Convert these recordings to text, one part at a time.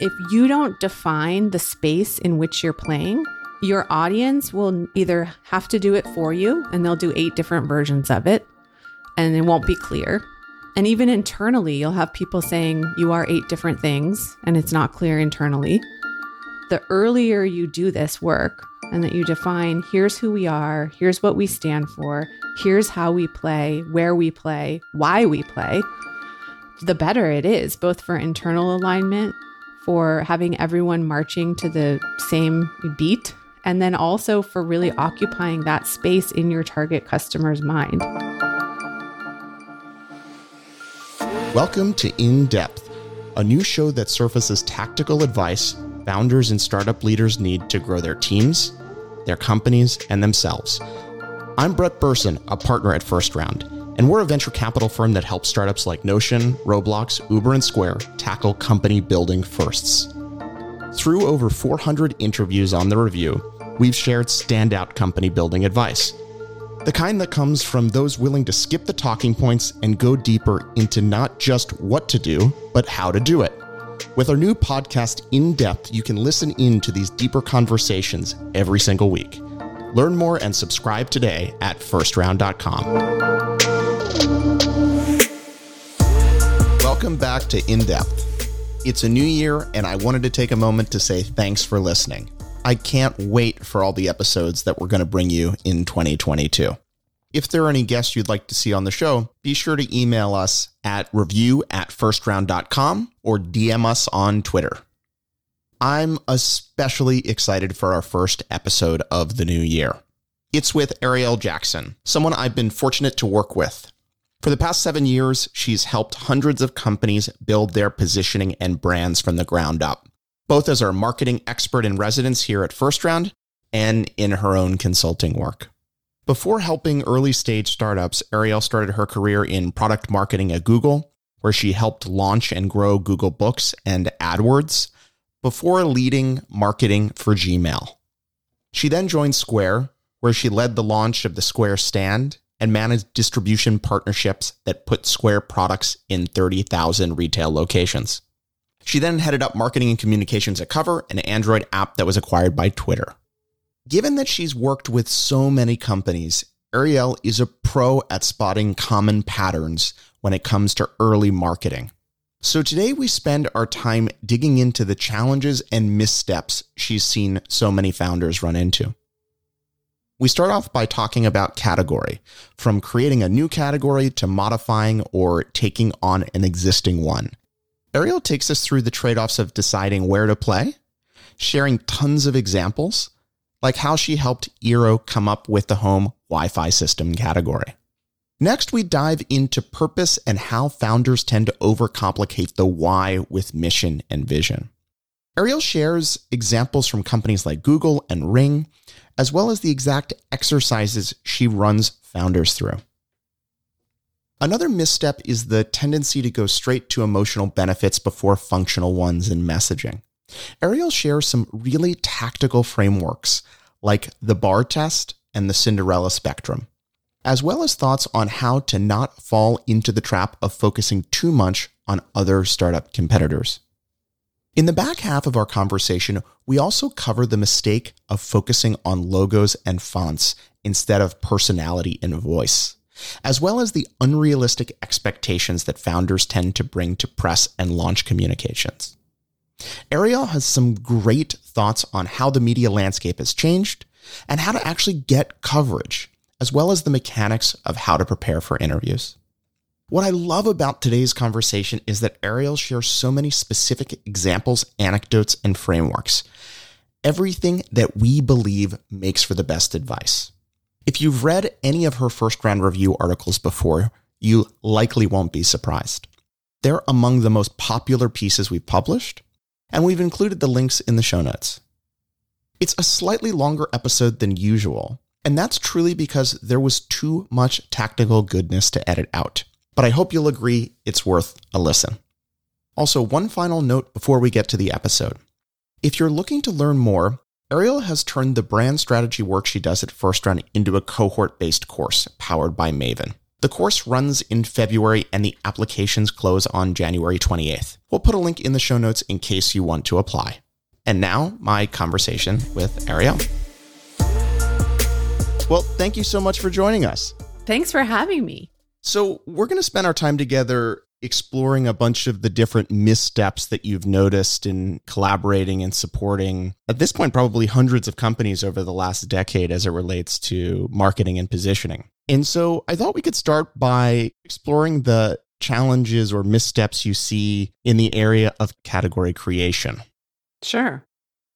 If you don't define the space in which you're playing, your audience will either have to do it for you and they'll do eight different versions of it and it won't be clear. And even internally, you'll have people saying you are eight different things and it's not clear internally. The earlier you do this work and that you define here's who we are, here's what we stand for, here's how we play, where we play, why we play, the better it is, both for internal alignment, for having everyone marching to the same beat, and then also for really occupying that space in your target customer's mind. Welcome to In Depth, a new show that surfaces tactical advice founders and startup leaders need to grow their teams, their companies, and themselves. I'm Brett Berson, a partner at First Round, and we're a venture capital firm that helps startups like Notion, Roblox, Uber, and Square tackle company building firsts. Through over 400 interviews on the review, we've shared standout company building advice. The kind that comes from those willing to skip the talking points and go deeper into not just what to do, but how to do it. With our new podcast, In Depth, you can listen in to these deeper conversations every single week. Learn more and subscribe today at firstround.com. Welcome back to In Depth. It's a new year, and I wanted to take a moment to say thanks for listening. I can't wait for all the episodes that we're going to bring you in 2022. If there are any guests you'd like to see on the show, be sure to email us at review at firstround.com or DM us on Twitter. I'm especially excited for our first episode of the new year. It's with Arielle Jackson, someone I've been fortunate to work with. For the past seven years, she's helped hundreds of companies build their positioning and brands from the ground up, both as our marketing expert in residence here at First Round and in her own consulting work. Before helping early stage startups, Arielle started her career in product marketing at Google, where she helped launch and grow Google Books and AdWords before leading marketing for Gmail. She then joined Square, where she led the launch of the Square Stand and managed distribution partnerships that put Square products in 30,000 retail locations. She then headed up marketing and communications at Cover, an Android app that was acquired by Twitter. Given that she's worked with so many companies, Arielle is a pro at spotting common patterns when it comes to early marketing. So today we spend our time digging into the challenges and missteps she's seen so many founders run into. We start off by talking about category, from creating a new category to modifying or taking on an existing one. Arielle takes us through the trade offs of deciding where to play, sharing tons of examples, like how she helped Eero come up with the home Wi Fi system category. Next, we dive into purpose and how founders tend to overcomplicate the why with mission and vision. Arielle shares examples from companies like Google and Ring, as well as the exact exercises she runs founders through. Another misstep is the tendency to go straight to emotional benefits before functional ones in messaging. Arielle shares some really tactical frameworks like the bar test and the Cinderella spectrum, as well as thoughts on how to not fall into the trap of focusing too much on other startup competitors. In the back half of our conversation, we also cover the mistake of focusing on logos and fonts instead of personality and voice, as well as the unrealistic expectations that founders tend to bring to press and launch communications. Arielle has some great thoughts on how the media landscape has changed and how to actually get coverage, as well as the mechanics of how to prepare for interviews. What I love about today's conversation is that Arielle shares so many specific examples, anecdotes, and frameworks. Everything that we believe makes for the best advice. If you've read any of her first round review articles before, you likely won't be surprised. They're among the most popular pieces we've published, and we've included the links in the show notes. It's a slightly longer episode than usual, and that's truly because there was too much tactical goodness to edit out. But I hope you'll agree it's worth a listen. Also, one final note before we get to the episode. If you're looking to learn more, Arielle has turned the brand strategy work she does at First Round into a cohort based course powered by Maven. The course runs in February and the applications close on January 28th. We'll put a link in the show notes in case you want to apply. And now, my conversation with Arielle. Well, thank you so much for joining us. Thanks for having me. So, we're going to spend our time together exploring a bunch of the different missteps that you've noticed in collaborating and supporting, at this point, probably hundreds of companies over the last decade as it relates to marketing and positioning. And so I thought we could start by exploring the challenges or missteps you see in the area of category creation. Sure.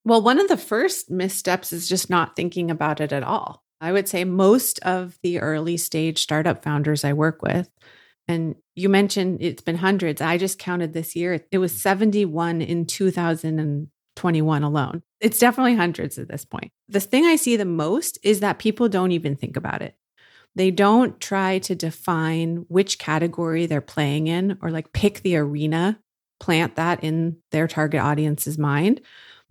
Well, one of the first missteps is just not thinking about it at all. I would say most of the early stage startup founders I work with and you mentioned it's been hundreds. I just counted this year. It was mm. 71 in 2021 alone. It's definitely hundreds at this point. The thing I see the most is that people don't even think about it. They don't try to define which category they're playing in or like pick the arena, plant that in their target audience's mind.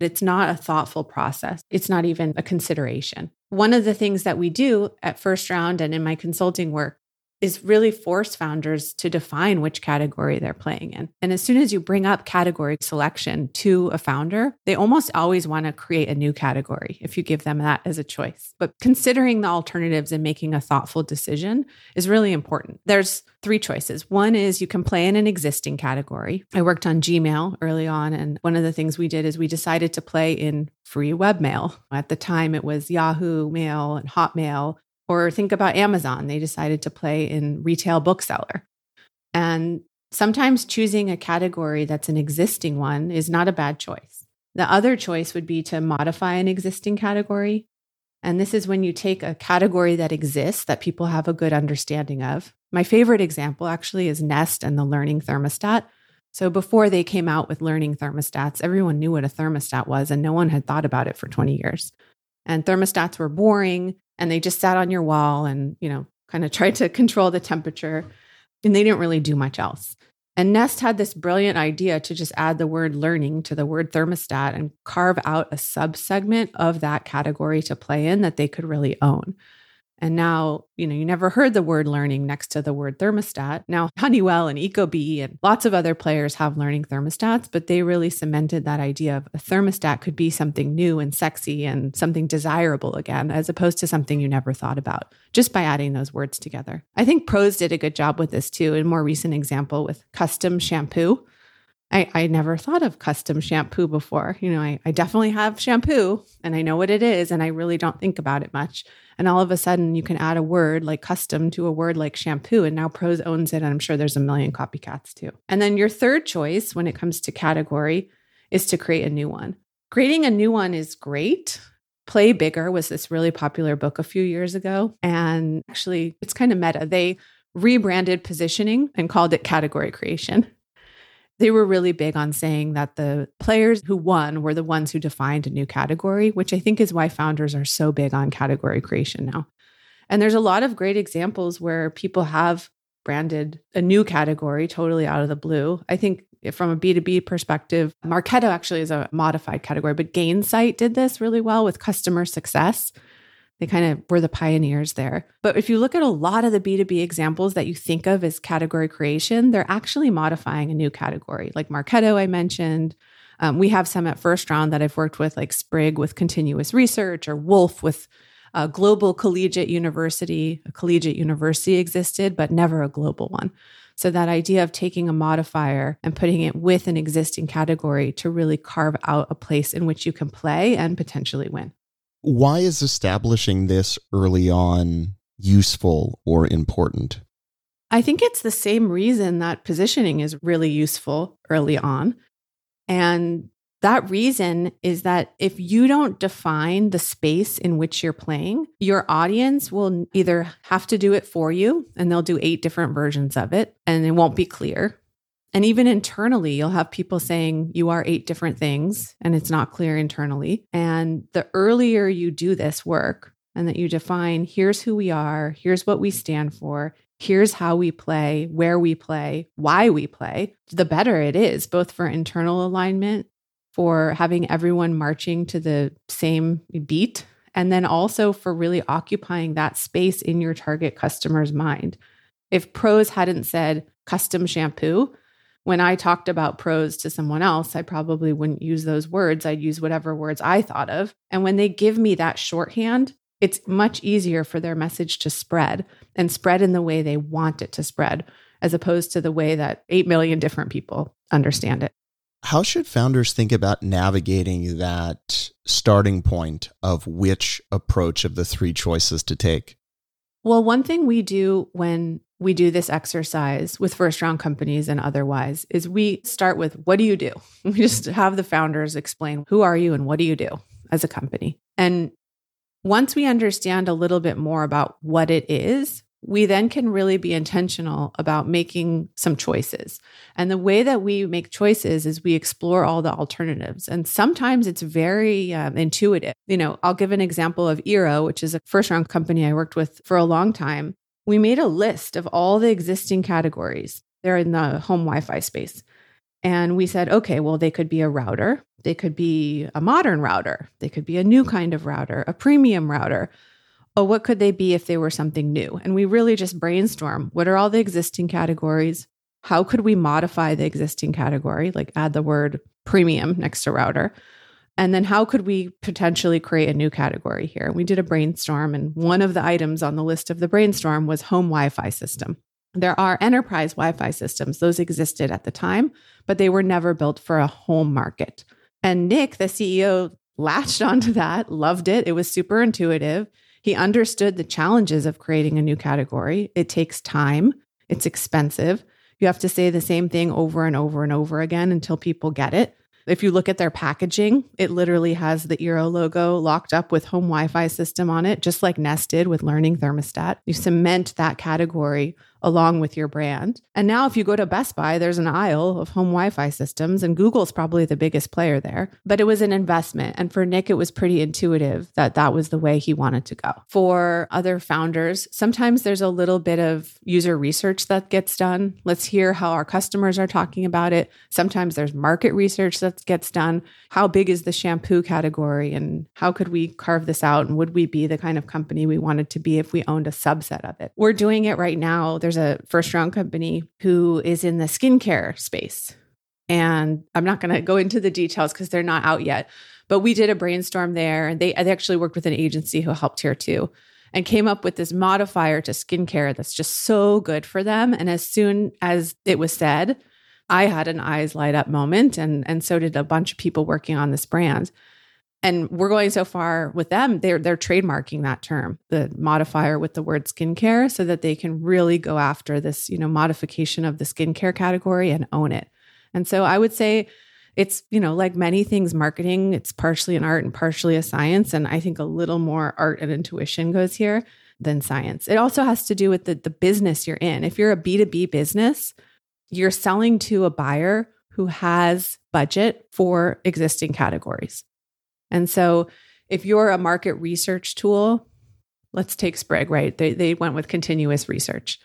It's not a thoughtful process. It's not even a consideration. One of the things that we do at First Round and in my consulting work is really force founders to define which category they're playing in. And as soon as you bring up category selection to a founder, they almost always want to create a new category if you give them that as a choice. But considering the alternatives and making a thoughtful decision is really important. There's three choices. One is you can play in an existing category. I worked on Gmail early on, and one of the things we did is we decided to play in free webmail. At the time, it was Yahoo Mail and Hotmail or think about Amazon. They decided to play in retail bookseller. And sometimes choosing a category that's an existing one is not a bad choice. The other choice would be to modify an existing category. And this is when you take a category that exists that people have a good understanding of. My favorite example actually is Nest and the learning thermostat. So before they came out with learning thermostats, everyone knew what a thermostat was and no one had thought about it for 20 years. And thermostats were boring and they just sat on your wall and, you know, kind of tried to control the temperature. And they didn't really do much else. And Nest had this brilliant idea to just add the word learning to the word thermostat and carve out a subsegment of that category to play in that they could really own. And now, you know, you never heard the word learning next to the word thermostat. Now, Honeywell and Ecobee and lots of other players have learning thermostats, but they really cemented that idea of a thermostat could be something new and sexy and something desirable again, as opposed to something you never thought about just by adding those words together. I think Prose did a good job with this too. In more recent example with custom shampoo. I, I never thought of custom shampoo before. You know, I, I definitely have shampoo and I know what it is, and I really don't think about it much. And all of a sudden, you can add a word like custom to a word like shampoo, and now Prose owns it. And I'm sure there's a million copycats too. And then your third choice when it comes to category is to create a new one. Creating a new one is great. Play Bigger was this really popular book a few years ago. And actually, it's kind of meta. They rebranded positioning and called it category creation they were really big on saying that the players who won were the ones who defined a new category, which I think is why founders are so big on category creation now. And there's a lot of great examples where people have branded a new category totally out of the blue. I think from a B2B perspective, Marketo actually is a modified category, but Gainsight did this really well with customer success. They kind of were the pioneers there. But if you look at a lot of the B2B examples that you think of as category creation, they're actually modifying a new category, like Marketo, I mentioned. Um, we have some at First Round that I've worked with, like Sprig with continuous research or Woolf with a global collegiate university. A collegiate university existed, but never a global one. So, that idea of taking a modifier and putting it with an existing category to really carve out a place in which you can play and potentially win. Why is establishing this early on useful or important? I think it's the same reason that positioning is really useful early on. And that reason is that if you don't define the space in which you're playing, your audience will either have to do it for you and they'll do eight different versions of it and it won't be clear. And even internally, you'll have people saying you are eight different things and it's not clear internally. And the earlier you do this work and that you define here's who we are, here's what we stand for, here's how we play, where we play, why we play, the better it is, both for internal alignment, for having everyone marching to the same beat, and then also for really occupying that space in your target customer's mind. If Prose hadn't said custom shampoo, when I talked about Prose to someone else, I probably wouldn't use those words. I'd use whatever words I thought of. And when they give me that shorthand, it's much easier for their message to spread and spread in the way they want it to spread, as opposed to the way that 8 million different people understand it. How should founders think about navigating that starting point of which approach of the three choices to take? Well, one thing we do when we do this exercise with first round companies and otherwise is we start with what do you do? We just have the founders explain who are you and what do you do as a company? And once we understand a little bit more about what it is, we then can really be intentional about making some choices. And the way that we make choices is we explore all the alternatives. And sometimes it's very um, intuitive. You know, I'll give an example of Eero, which is a first round company I worked with for a long time. We made a list of all the existing categories. They're in the home Wi Fi space. And we said, okay, well, they could be a router, they could be a modern router, they could be a new kind of router, a premium router oh, what could they be if they were something new? And we really just brainstorm what are all the existing categories? How could we modify the existing category, like add the word premium next to router? And then how could we potentially create a new category here? We did a brainstorm, and one of the items on the list of the brainstorm was home Wi Fi system. There are enterprise Wi Fi systems, those existed at the time, but they were never built for a home market. And Nick, the CEO, latched onto that, loved it. It was super intuitive. He understood the challenges of creating a new category. It takes time, it's expensive. You have to say the same thing over and over and over again until people get it. If you look at their packaging, it literally has the Eero logo locked up with home Wi Fi system on it, just like Nest did with Learning Thermostat. You cement that category along with your brand. And now, if you go to Best Buy, there's an aisle of home Wi Fi systems, and Google's probably the biggest player there. But it was an investment. And for Nick, it was pretty intuitive that that was the way he wanted to go. For other founders, sometimes there's a little bit of user research that gets done. Let's hear how our customers are talking about it. Sometimes there's market research that gets done. How big is the shampoo category? And how could we carve this out? And would we be the kind of company we wanted to be if we owned a subset of it? We're doing it right now a first round company who is in the skincare space. And I'm not going to go into the details because they're not out yet. But we did a brainstorm there, and they, they actually worked with an agency who helped here too, and came up with this modifier to skincare that's just so good for them. And as soon as it was said, I had an eyes light up moment, and and so did a bunch of people working on this brand and we're going so far with them they're they're trademarking that term the modifier with the word skincare so that they can really go after this you know modification of the skincare category and own it. And so i would say it's you know like many things marketing it's partially an art and partially a science. And i think a little more art and intuition goes here than science. It also has to do with the, the business you're in. If you're a b2b business you're selling to a buyer who has budget for existing categories and so if you're a market research tool, let's take Sprig, right? They, they went with continuous research.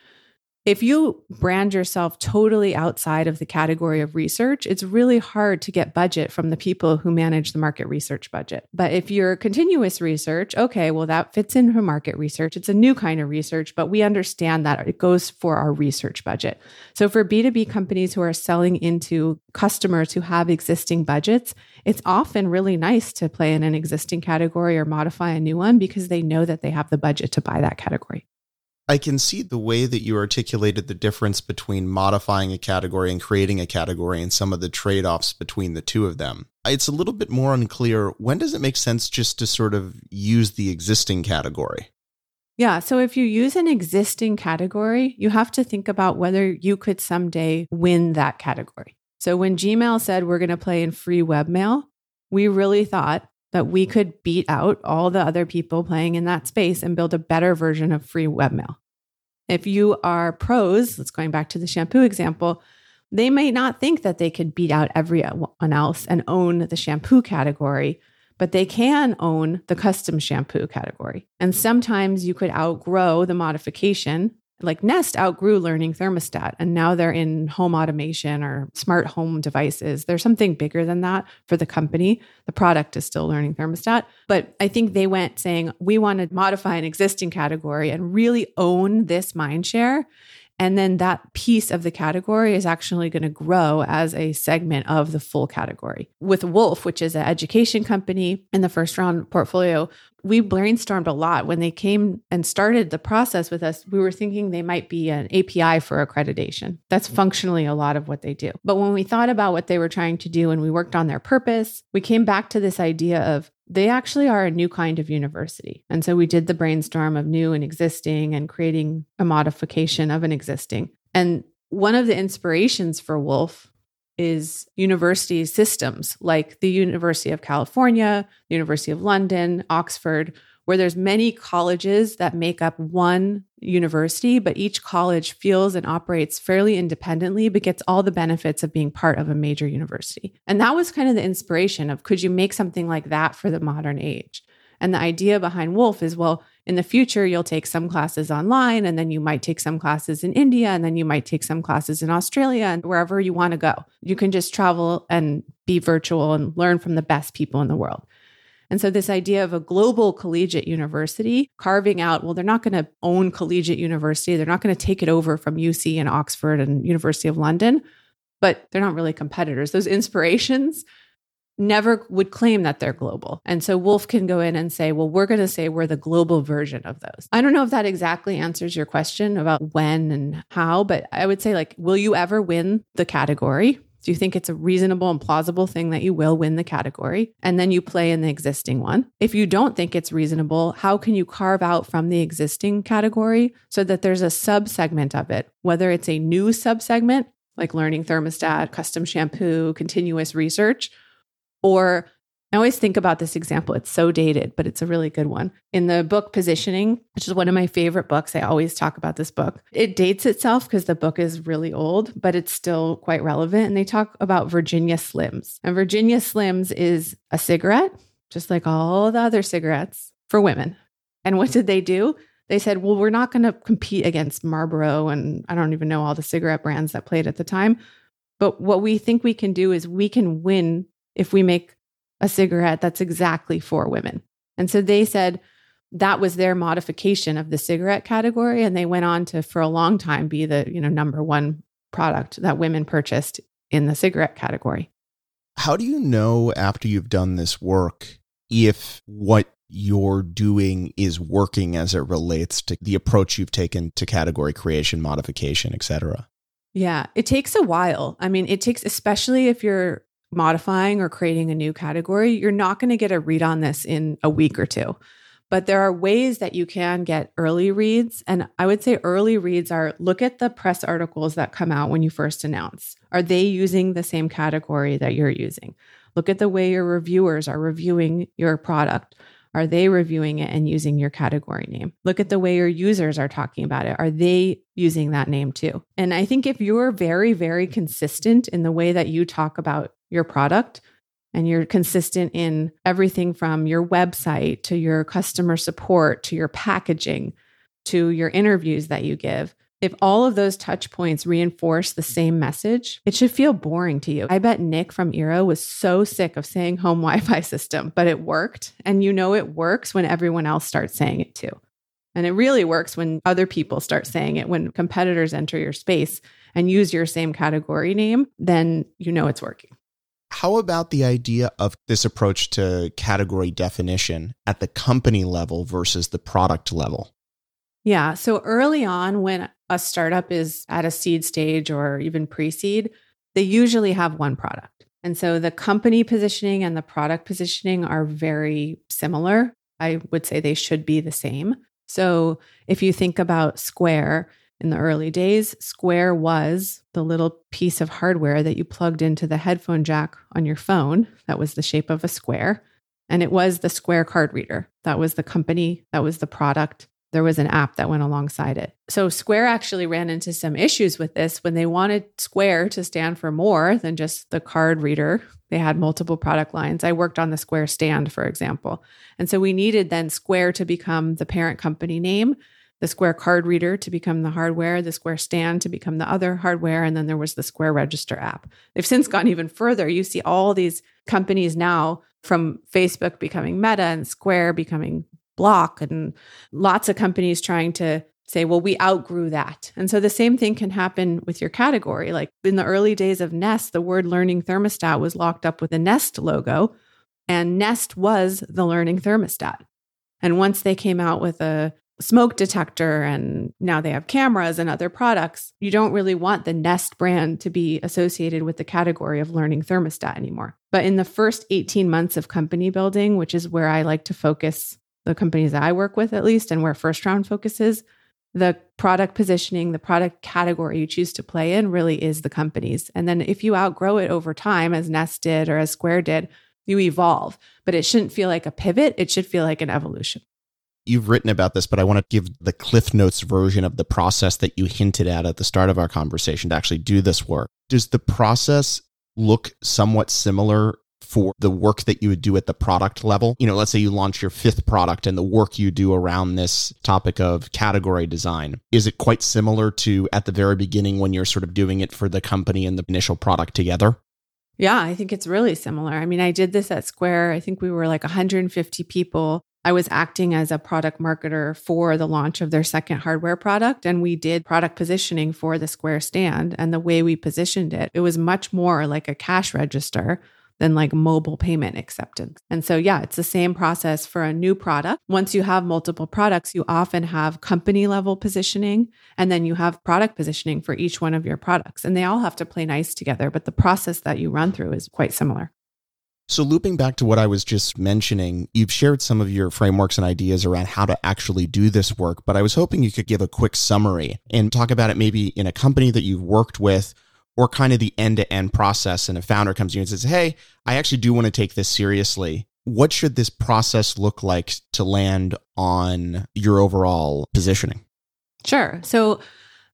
If you brand yourself totally outside of the category of research, it's really hard to get budget from the people who manage the market research budget. But if you're continuous research, okay, well, that fits into market research. It's a new kind of research, but we understand that it goes for our research budget. So for B2B companies who are selling into customers who have existing budgets, it's often really nice to play in an existing category or modify a new one because they know that they have the budget to buy that category. I can see the way that you articulated the difference between modifying a category and creating a category and some of the trade offs between the two of them. It's a little bit more unclear. When does it make sense just to sort of use the existing category? Yeah. So if you use an existing category, you have to think about whether you could someday win that category. So when Gmail said we're going to play in free webmail, we really thought that we could beat out all the other people playing in that space and build a better version of free webmail. If you are Prose, let's going back to the shampoo example, they may not think that they could beat out everyone else and own the shampoo category, but they can own the custom shampoo category. And sometimes you could outgrow the modification like Nest outgrew learning thermostat and now they're in home automation or smart home devices. There's something bigger than that for the company. The product is still learning thermostat. But I think they went saying, we want to modify an existing category and really own this mind share And then that piece of the category is actually going to grow as a segment of the full category. With Woolf, which is an education company in the first round portfolio, we brainstormed a lot when they came and started the process with us. We were thinking they might be an API for accreditation. That's mm-hmm. functionally a lot of what they do. But when we thought about what they were trying to do and we worked on their purpose, we came back to this idea of they actually are a new kind of university. And so we did the brainstorm of new and existing and creating a modification of an existing. And one of the inspirations for Woolf is university systems like the University of California, the University of London, Oxford, where there's many colleges that make up one university, but each college feels and operates fairly independently, but gets all the benefits of being part of a major university. And that was kind of the inspiration of could you make something like that for the modern age? And the idea behind Woolf is well, in the future, you'll take some classes online, and then you might take some classes in India, and then you might take some classes in Australia, and wherever you want to go. You can just travel and be virtual and learn from the best people in the world. And so, this idea of a global collegiate university carving out, well, they're not going to own collegiate university. They're not going to take it over from UC and Oxford and University of London, but they're not really competitors. Those inspirations never would claim that they're global. And so Woolf can go in and say, well, we're going to say we're the global version of those. I don't know if that exactly answers your question about when and how, but I would say, like, will you ever win the category? Do you think it's a reasonable and plausible thing that you will win the category? And then you play in the existing one. If you don't think it's reasonable, how can you carve out from the existing category so that there's a sub segment of it, whether it's a new sub segment like learning thermostat, custom shampoo, continuous research, or I always think about this example. It's so dated, but it's a really good one. In the book Positioning, which is one of my favorite books, I always talk about this book. It dates itself because the book is really old, but it's still quite relevant. And they talk about Virginia Slims. And Virginia Slims is a cigarette, just like all the other cigarettes for women. And what did they do? They said, well, we're not going to compete against Marlboro and I don't even know all the cigarette brands that played at the time. But what we think we can do is we can win if we make a cigarette that's exactly for women. And so they said that was their modification of the cigarette category. And they went on to, for a long time, be the, you know, number one product that women purchased in the cigarette category. How do you know after you've done this work if what you're doing is working as it relates to the approach you've taken to category creation, modification, et cetera? Yeah, it takes a while. I mean, it takes, especially if you're modifying or creating a new category, you're not going to get a read on this in a week or two. But there are ways that you can get early reads. And I would say early reads are look at the press articles that come out when you first announce. Are they using the same category that you're using? Look at the way your reviewers are reviewing your product. Are they reviewing it and using your category name? Look at the way your users are talking about it. Are they using that name too? And I think if you're very, very consistent in the way that you talk about your product and you're consistent in everything from your website to your customer support to your packaging to your interviews that you give, if all of those touch points reinforce the same message, it should feel boring to you. I bet Nick from Eero was so sick of saying home Wi Fi system, but it worked. And you know it works when everyone else starts saying it too. And it really works when other people start saying it, when competitors enter your space and use your same category name, then you know it's working. How about the idea of this approach to category definition at the company level versus the product level? Yeah. So early on, when a startup is at a seed stage or even pre seed, they usually have one product. And so the company positioning and the product positioning are very similar. I would say they should be the same. So if you think about Square, in the early days, Square was the little piece of hardware that you plugged into the headphone jack on your phone that was the shape of a square. And it was the Square card reader. That was the company, that was the product. There was an app that went alongside it. So Square actually ran into some issues with this when they wanted Square to stand for more than just the card reader. They had multiple product lines. I worked on the Square stand, for example. And so we needed then Square to become the parent company name the Square card reader to become the hardware, the Square stand to become the other hardware, and then there was the Square Register app. They've since gone even further. You see all these companies now from Facebook becoming Meta and Square becoming Block, and lots of companies trying to say, well, we outgrew that. And so the same thing can happen with your category. Like in the early days of Nest, the word learning thermostat was locked up with a Nest logo, and Nest was the learning thermostat. And once they came out with a smoke detector and now they have cameras and other products, you don't really want the Nest brand to be associated with the category of learning thermostat anymore. But in the first 18 months of company building, which is where I like to focus the companies that I work with at least and where first round focuses, the product positioning, the product category you choose to play in really is the company's. And then if you outgrow it over time, as Nest did or as Square did, you evolve. But it shouldn't feel like a pivot, it should feel like an evolution. You've written about this, but I want to give the Cliff Notes version of the process that you hinted at at the start of our conversation to actually do this work. Does the process look somewhat similar for the work that you would do at the product level. You know, let's say you launch your fifth product and the work you do around this topic of category design. Is it quite similar to at the very beginning when you're sort of doing it for the company and the initial product together? Yeah, I think it's really similar. I mean, I did this at Square. I think we were like 150 people. I was acting as a product marketer for the launch of their second hardware product. And we did product positioning for the Square stand. And the way we positioned it, it was much more like a cash register than like mobile payment acceptance. And so, yeah, it's the same process for a new product. Once you have multiple products, you often have company level positioning and then you have product positioning for each one of your products. And they all have to play nice together, but the process that you run through is quite similar. So, looping back to what I was just mentioning, you've shared some of your frameworks and ideas around how to actually do this work, but I was hoping you could give a quick summary and talk about it maybe in a company that you've worked with or kind of the end to end process. And a founder comes to you and says, Hey, I actually do want to take this seriously. What should this process look like to land on your overall positioning? Sure. So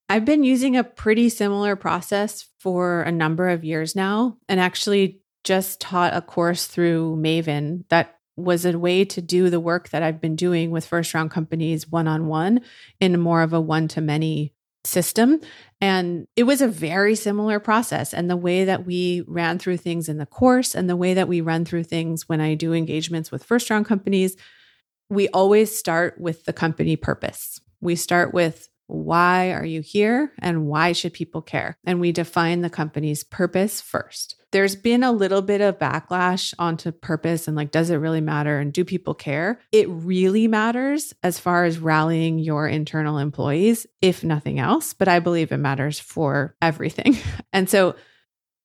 I've been using a pretty similar process for a number of years now, and actually just taught a course through Maven that was a way to do the work that I've been doing with first round companies one on one in more of a one to many system. And it was a very similar process. And the way that we ran through things in the course and the way that we run through things when I do engagements with first round companies, we always start with the company purpose. We start with why are you here and why should people care? And we define the company's purpose first. There's been a little bit of backlash onto purpose and like, does it really matter? And do people care? It really matters as far as rallying your internal employees, if nothing else. But I believe it matters for everything. And so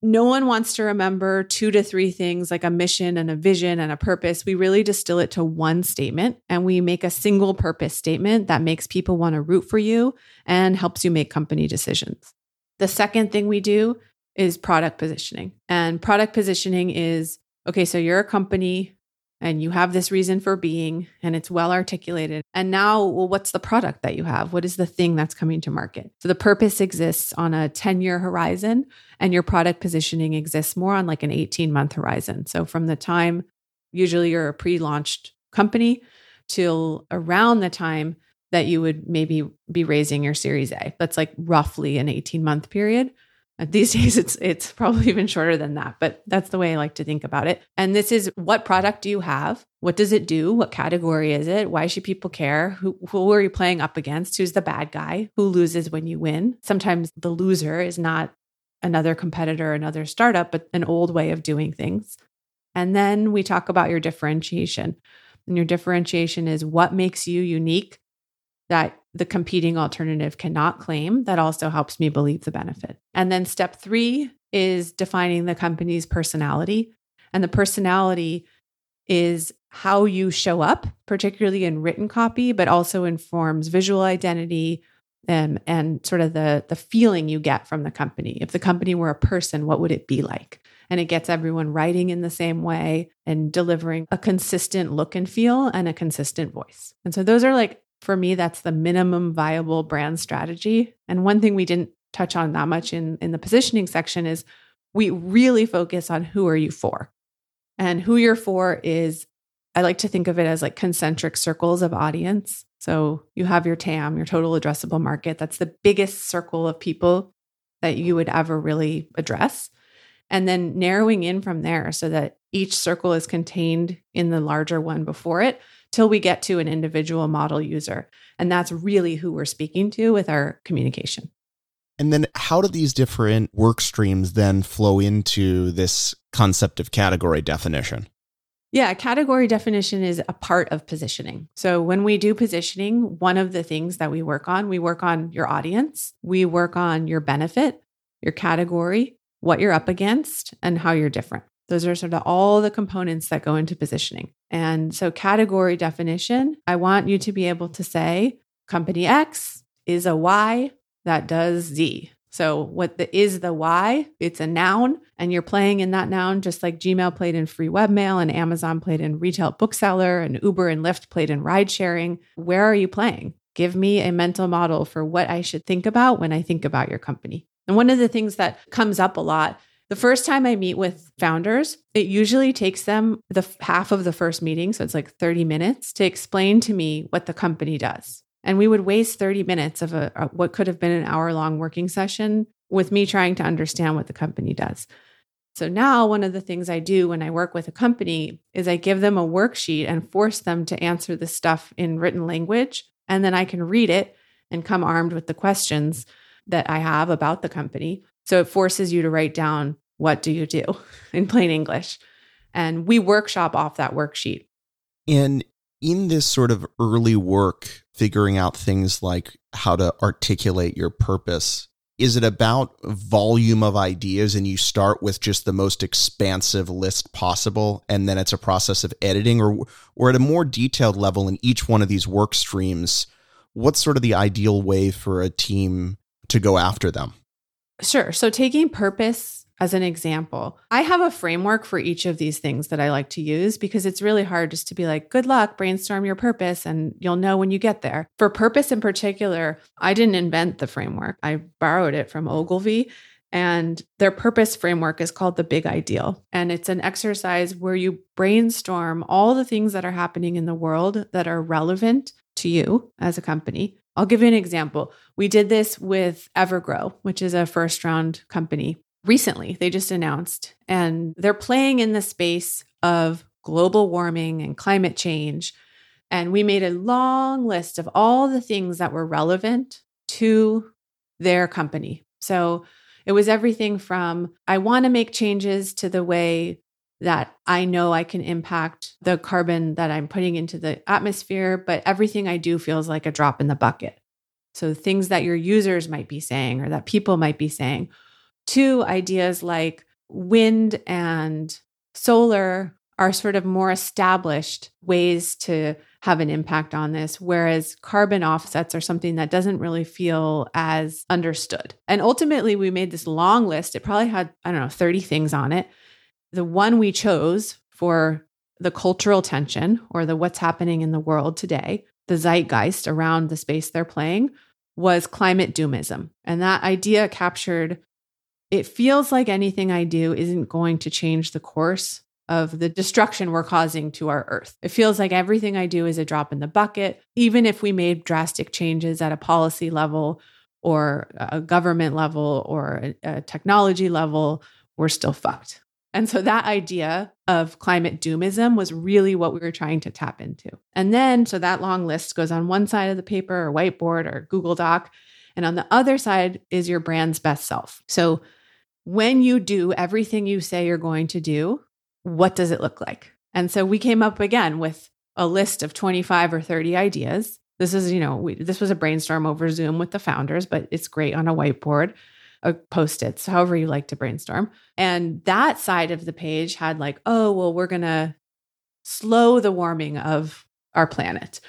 no one wants to remember two to three things like a mission and a vision and a purpose. We really distill it to one statement and we make a single purpose statement that makes people want to root for you and helps you make company decisions. The second thing we do is product positioning. And product positioning is okay, so you're a company and you have this reason for being and it's well articulated. And now, well, what's the product that you have? What is the thing that's coming to market? So the purpose exists on a 10 year horizon and your product positioning exists more on like an 18 month horizon. So from the time usually you're a pre launched company till around the time that you would maybe be raising your series A. That's like roughly an 18 month period. These days it's it's probably even shorter than that, but that's the way I like to think about it. And this is what product do you have? What does it do? What category is it? Why should people care? Who who are you playing up against? Who's the bad guy? Who loses when you win? Sometimes the loser is not another competitor, another startup, but an old way of doing things. And then we talk about your differentiation. And your differentiation is what makes you unique that the competing alternative cannot claim. That also helps me believe the benefit. And then step three is defining the company's personality. And the personality is how you show up, particularly in written copy, but also informs visual identity and, and sort of the, the feeling you get from the company. If the company were a person, what would it be like? And it gets everyone writing in the same way and delivering a consistent look and feel and a consistent voice. And so those are like for me, that's the minimum viable brand strategy. And one thing we didn't touch on that much in, in the positioning section is we really focus on who are you for? And who you're for is, I like to think of it as like concentric circles of audience. So you have your TAM, your total addressable market. That's the biggest circle of people that you would ever really address. And then narrowing in from there so that each circle is contained in the larger one before it till we get to an individual model user. And that's really who we're speaking to with our communication. And then how do these different work streams then flow into this concept of category definition? Yeah, category definition is a part of positioning. So when we do positioning, one of the things that we work on, we work on your audience, we work on your benefit, your category, what you're up against, and how you're different. Those are sort of all the components that go into positioning. And so, category definition, I want you to be able to say company X is a Y that does Z. So, what the is the why? It's a noun, and you're playing in that noun just like Gmail played in free webmail, and Amazon played in retail bookseller, and Uber and Lyft played in ride sharing. Where are you playing? Give me a mental model for what I should think about when I think about your company. And one of the things that comes up a lot the first time I meet with founders, it usually takes them the half of the first meeting, so it's like 30 minutes to explain to me what the company does. And we would waste 30 minutes of a, a what could have been an hour long working session with me trying to understand what the company does. So now one of the things I do when I work with a company is I give them a worksheet and force them to answer the stuff in written language and then I can read it and come armed with the questions that I have about the company. So it forces you to write down what do you do in plain English. And we workshop off that worksheet. And in this sort of early work, figuring out things like how to articulate your purpose, is it about volume of ideas and you start with just the most expansive list possible and then it's a process of editing or or at a more detailed level in each one of these work streams what's sort of the ideal way for a team to go after them sure so taking purpose as an example, I have a framework for each of these things that I like to use because it's really hard just to be like, good luck, brainstorm your purpose, and you'll know when you get there. For purpose in particular, I didn't invent the framework, I borrowed it from Ogilvy. And their purpose framework is called the Big Ideal. And it's an exercise where you brainstorm all the things that are happening in the world that are relevant to you as a company. I'll give you an example. We did this with Evergrow, which is a first round company recently. They just announced, and they're playing in the space of global warming and climate change. And we made a long list of all the things that were relevant to their company. So it was everything from I want to make changes to the way that I know I can impact the carbon that I'm putting into the atmosphere, but everything I do feels like a drop in the bucket. So things that your users might be saying or that people might be saying, Two ideas like wind and solar are sort of more established ways to have an impact on this, whereas carbon offsets are something that doesn't really feel as understood. And ultimately, we made this long list. It probably had, I don't know, 30 things on it. The one we chose for the cultural tension or the what's happening in the world today, the zeitgeist around the space they're playing, was climate doomism. And that idea captured it feels like anything I do isn't going to change the course of the destruction we're causing to our earth. It feels like everything I do is a drop in the bucket. Even if we made drastic changes at a policy level or a government level or a, technology level, we're still fucked. And so that idea of climate doomism was really what we were trying to tap into. And then, so that long list goes on one side of the paper or whiteboard or Google Doc. And on the other side is your brand's best self. So when you do everything you say you're going to do, what does it look like? And so we came up again with a list of 25 or 30 ideas. This is, you know, we, this was a brainstorm over Zoom with the founders, but it's great on a whiteboard, post its, however you like to brainstorm. And that side of the page had like, oh, well, we're going to slow the warming of our planet,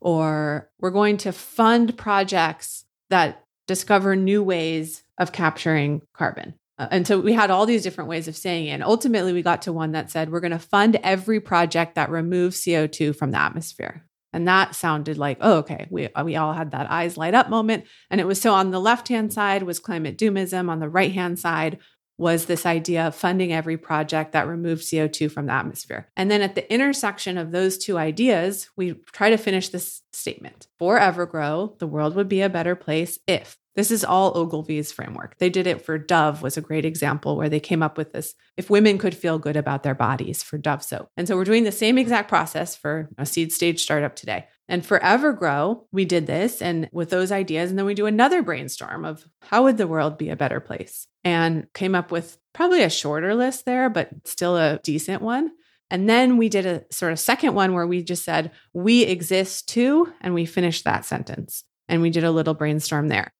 or we're going to fund projects that discover new ways of capturing carbon. Uh, and so we had all these different ways of saying it. And ultimately, we got to one that said, we're going to fund every project that removes CO2 from the atmosphere. And that sounded like, oh, okay. We, uh, we all had that eyes light up moment. And it was so on the left hand side was climate doomism, on the right hand side was this idea of funding every project that removed CO2 from the atmosphere. And then at the intersection of those two ideas, we try to finish this statement. For Evergrow, the world would be a better place if this is all Ogilvy's framework. They did it for Dove was a great example where they came up with this if women could feel good about their bodies for Dove soap. And so we're doing the same exact process for a seed stage startup today. And for Evergrow, we did this and with those ideas and then we do another brainstorm of how would the world be a better place? And came up with probably a shorter list there but still a decent one. And then we did a sort of second one where we just said, we exist too. And we finished that sentence. And we did a little brainstorm there.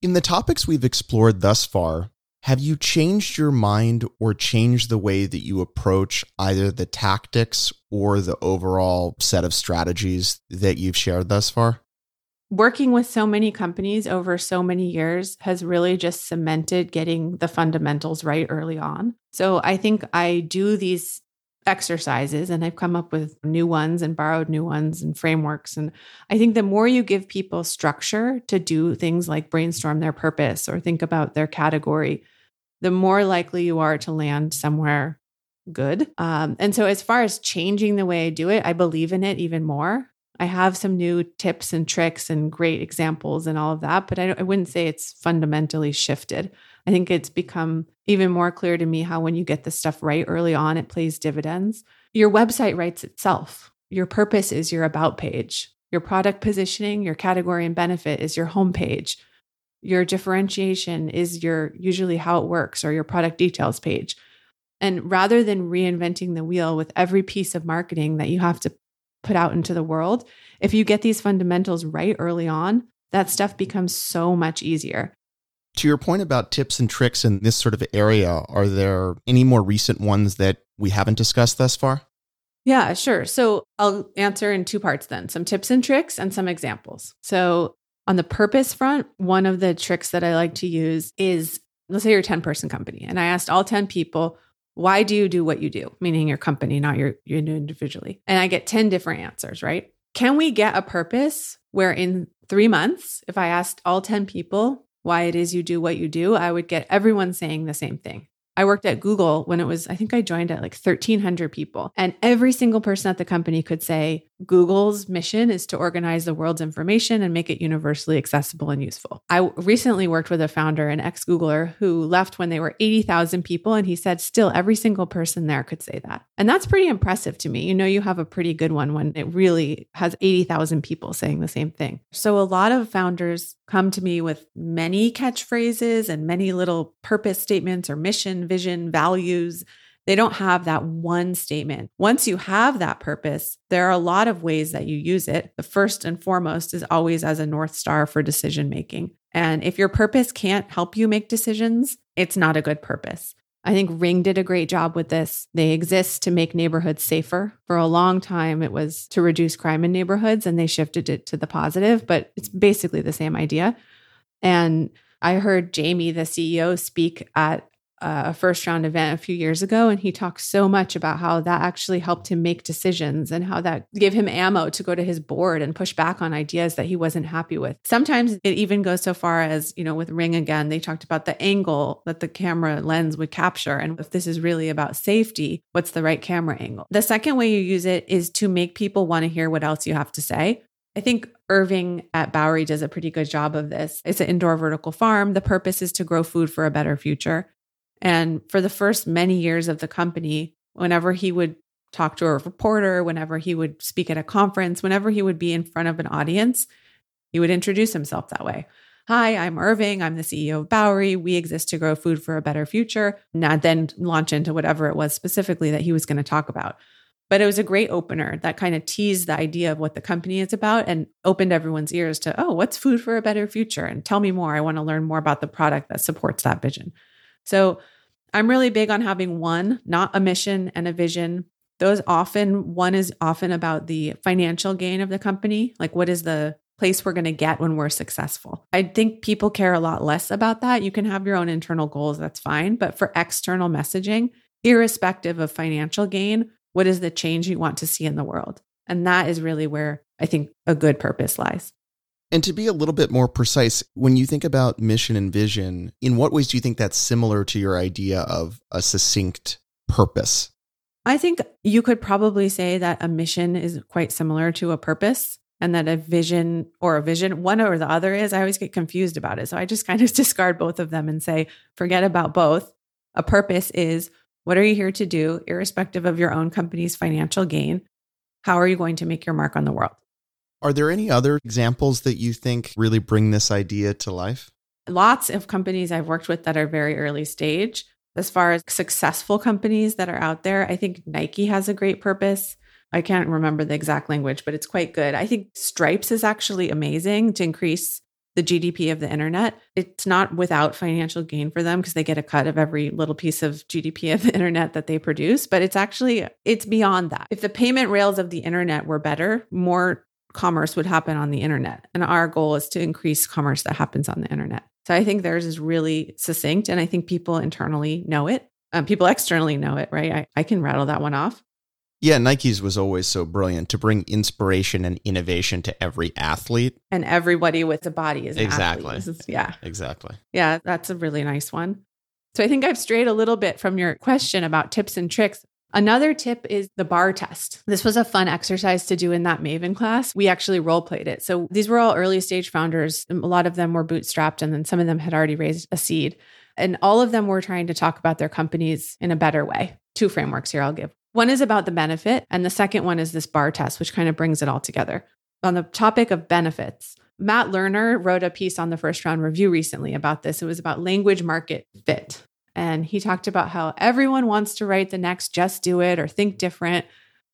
In the topics we've explored thus far, have you changed your mind or changed the way that you approach either the tactics or the overall set of strategies that you've shared thus far? Working with so many companies over so many years has really just cemented getting the fundamentals right early on. So I think I do these exercises and I've come up with new ones and borrowed new ones and frameworks. And I think the more you give people structure to do things like brainstorm their purpose or think about their category, the more likely you are to land somewhere good. Um, and so, as far as changing the way I do it, I believe in it even more. I have some new tips and tricks and great examples and all of that, but I, I wouldn't say it's fundamentally shifted. I think it's become even more clear to me how when you get the stuff right early on, it plays dividends. Your website writes itself. Your purpose is your about page. Your product positioning, your category and benefit is your homepage. Your differentiation is your usually how it works or your product details page. And rather than reinventing the wheel with every piece of marketing that you have to put out into the world, if you get these fundamentals right early on, that stuff becomes so much easier. To your point about tips and tricks in this sort of area, are there any more recent ones that we haven't discussed thus far? Yeah, sure. So I'll answer in two parts then some tips and tricks and some examples. So, on the purpose front, one of the tricks that I like to use is let's say you're a 10 person company, and I asked all 10 people, why do you do what you do? Meaning your company, not your, you individually. And I get 10 different answers, right? Can we get a purpose where in three months, if I asked all 10 people why it is you do what you do, I would get everyone saying the same thing. I worked at Google when it was, I think I joined at like 1,300 people. And every single person at the company could say, Google's mission is to organize the world's information and make it universally accessible and useful. I recently worked with a founder, an ex Googler, who left when they were 80,000 people. And he said, still, every single person there could say that. And that's pretty impressive to me. You know, you have a pretty good one when it really has 80,000 people saying the same thing. So a lot of founders come to me with many catchphrases and many little purpose statements or mission, vision, values they don't have that one statement. Once you have that purpose, there are a lot of ways that you use it. The first and foremost is always as a North Star for decision making. And if your purpose can't help you make decisions, it's not a good purpose. I think Ring did a great job with this. They exist to make neighborhoods safer. For a long time, it was to reduce crime in neighborhoods, and they shifted it to the positive, but it's basically the same idea. And I heard Jamie, the CEO, speak at a first round event a few years ago and he talked so much about how that actually helped him make decisions and how that gave him ammo to go to his board and push back on ideas that he wasn't happy with. Sometimes it even goes so far as, you know, with Ring again, they talked about the angle that the camera lens would capture and if this is really about safety, what's the right camera angle. The second way you use it is to make people want to hear what else you have to say. I think Irving at Bowery does a pretty good job of this. It's an indoor vertical farm. The purpose is to grow food for a better future. And for the first many years of the company, whenever he would talk to a reporter, whenever he would speak at a conference, whenever he would be in front of an audience, he would introduce himself that way. Hi, I'm Irving. I'm the CEO of Bowery. We exist to grow food for a better future. Not then launch into whatever it was specifically that he was going to talk about. But it was a great opener that kind of teased the idea of what the company is about and opened everyone's ears to, oh, what's food for a better future? And tell me more. I want to learn more about the product that supports that vision. So I'm really big on having one, not a mission and a vision. Those often, one is often about the financial gain of the company. Like, what is the place we're going to get when we're successful? I think people care a lot less about that. You can have your own internal goals, that's fine. But for external messaging, irrespective of financial gain, what is the change you want to see in the world? And that is really where I think a good purpose lies. And to be a little bit more precise, when you think about mission and vision, in what ways do you think that's similar to your idea of a succinct purpose? I think you could probably say that a mission is quite similar to a purpose and that a vision or a vision, one or the other is. I always get confused about it. So I just kind of discard both of them and say, forget about both. A purpose is what are you here to do, irrespective of your own company's financial gain? How are you going to make your mark on the world? Are there any other examples that you think really bring this idea to life? Lots of companies I've worked with that are very early stage. As far as successful companies that are out there, I think Nike has a great purpose. I can't remember the exact language, but it's quite good. I think Stripe's is actually amazing to increase the GDP of the internet. It's not without financial gain for them because they get a cut of every little piece of GDP of the internet that they produce, but it's actually it's beyond that. If the payment rails of the internet were better, more commerce would happen on the internet. And our goal is to increase commerce that happens on the internet. So I think theirs is really succinct and I think people internally know it. Um, people externally know it, right? I, I can rattle that one off. Yeah, Nike's was always so brilliant to bring inspiration and innovation to every athlete. And everybody with a body is exactly. Is, yeah. Exactly. Yeah, that's a really nice one. So I think I've strayed a little bit from your question about tips and tricks. Another tip is the bar test. This was a fun exercise to do in that Maven class. We actually role played it. So these were all early stage founders. A lot of them were bootstrapped, and then some of them had already raised a seed. And all of them were trying to talk about their companies in a better way. Two frameworks here I'll give. One is about the benefit, and the second one is this bar test, which kind of brings it all together. On the topic of benefits, Matt Lerner wrote a piece on the first round review recently about this. It was about language market fit. And he talked about how everyone wants to write the next just do it or think different.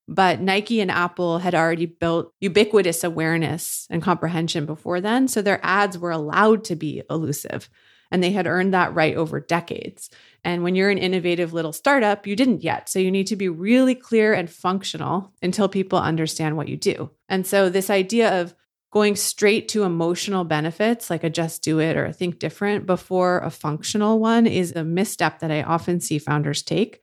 But Nike and Apple had already built ubiquitous awareness and comprehension before then. So their ads were allowed to be elusive and they had earned that right over decades. And when you're an innovative little startup, you didn't yet. So you need to be really clear and functional until people understand what you do. And so this idea of going straight to emotional benefits like a just do it or a think different before a functional one is a misstep that I often see founders take.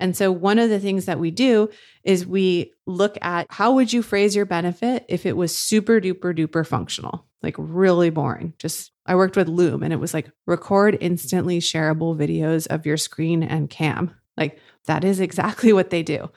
And so one of the things that we do is we look at how would you phrase your benefit if it was super duper duper functional, like really boring. Just I worked with Loom and it was like record instantly shareable videos of your screen and cam. Like that is exactly what they do.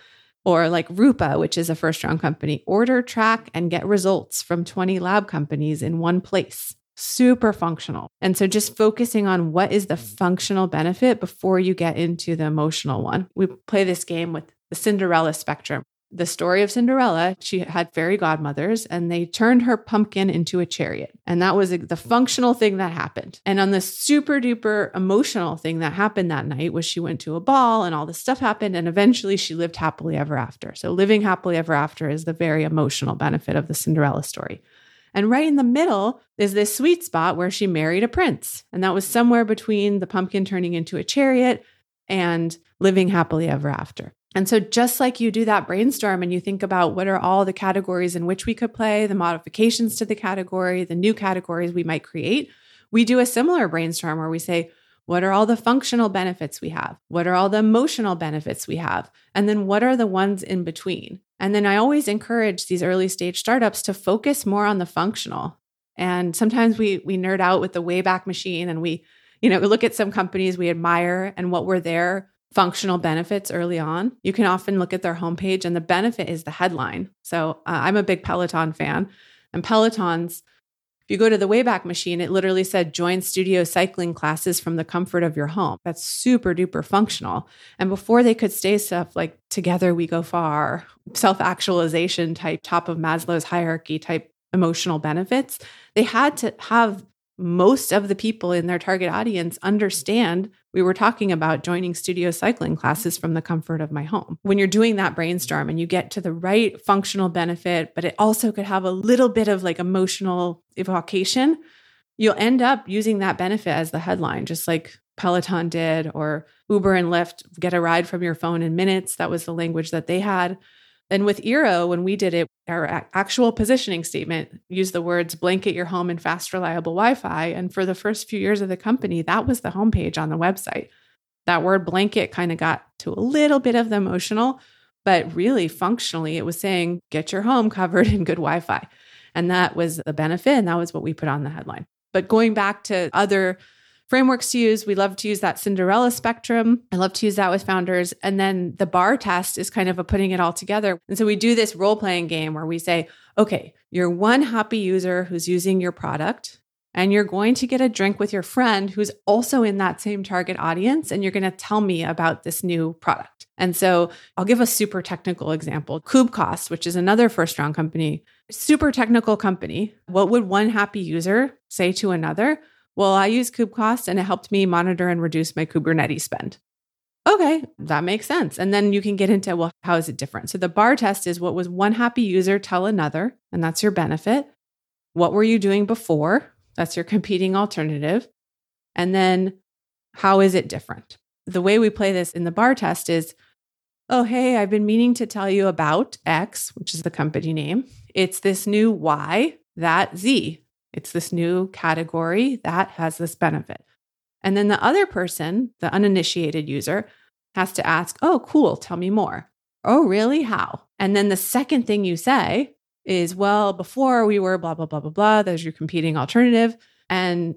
Or like Rupa, which is a first round company, order, track, and get results from 20 lab companies in one place super functional. And so just focusing on what is the functional benefit before you get into the emotional one. We play this game with the Cinderella spectrum. The story of Cinderella, she had fairy godmothers and they turned her pumpkin into a chariot. And that was the functional thing that happened. And on the super duper emotional thing that happened that night was she went to a ball and all this stuff happened. And eventually she lived happily ever after. So living happily ever after is the very emotional benefit of the Cinderella story. And right in the middle is this sweet spot where she married a prince. And that was somewhere between the pumpkin turning into a chariot and living happily ever after. And so, just like you do that brainstorm and you think about what are all the categories in which we could play, the modifications to the category, the new categories we might create, we do a similar brainstorm where we say, what are all the functional benefits we have? What are all the emotional benefits we have? And then what are the ones in between? And then I always encourage these early stage startups to focus more on the functional. And sometimes we we nerd out with the Wayback Machine and we, you know, we look at some companies we admire and what were their functional benefits early on. You can often look at their homepage and the benefit is the headline. So uh, I'm a big Peloton fan, and Peloton's if you go to the Wayback Machine, it literally said join studio cycling classes from the comfort of your home. That's super duper functional. And before they could say stuff like together we go far, self actualization type, top of Maslow's hierarchy type emotional benefits, they had to have most of the people in their target audience understand we were talking about joining studio cycling classes from the comfort of my home. When you're doing that brainstorm and you get to the right functional benefit, but it also could have a little bit of like emotional evocation, you'll end up using that benefit as the headline, just like Peloton did, or Uber and Lyft get a ride from your phone in minutes. That was the language that they had. And with Eero, when we did it, our actual positioning statement used the words blanket your home in fast, reliable Wi Fi. And for the first few years of the company, that was the homepage on the website. That word blanket kind of got to a little bit of the emotional, but really functionally, it was saying get your home covered in good Wi Fi. And that was the benefit. And that was what we put on the headline. But going back to other frameworks to use, we love to use that Cinderella spectrum. I love to use that with founders. And then the bar test is kind of a putting it all together. And so we do this role playing game where we say, okay, you're one happy user who's using your product and you're going to get a drink with your friend who's also in that same target audience and you're going to tell me about this new product. And so I'll give a super technical example. KubeCost, which is another first round company, super technical company. What would one happy user say to another? Well, I use KubeCost and it helped me monitor and reduce my Kubernetes spend. Okay, that makes sense. And then you can get into, well, how is it different? So the bar test is what was one happy user tell another, and that's your benefit. What were you doing before? That's your competing alternative. And then how is it different? The way we play this in the bar test is oh, hey, I've been meaning to tell you about X, which is the company name. It's this new Y, that Z. It's this new category that has this benefit. And then the other person, the uninitiated user, has to ask, oh, cool, tell me more. Oh, really? How? And then the second thing you say is, well, before we were blah, blah, blah, blah, blah. There's your competing alternative. And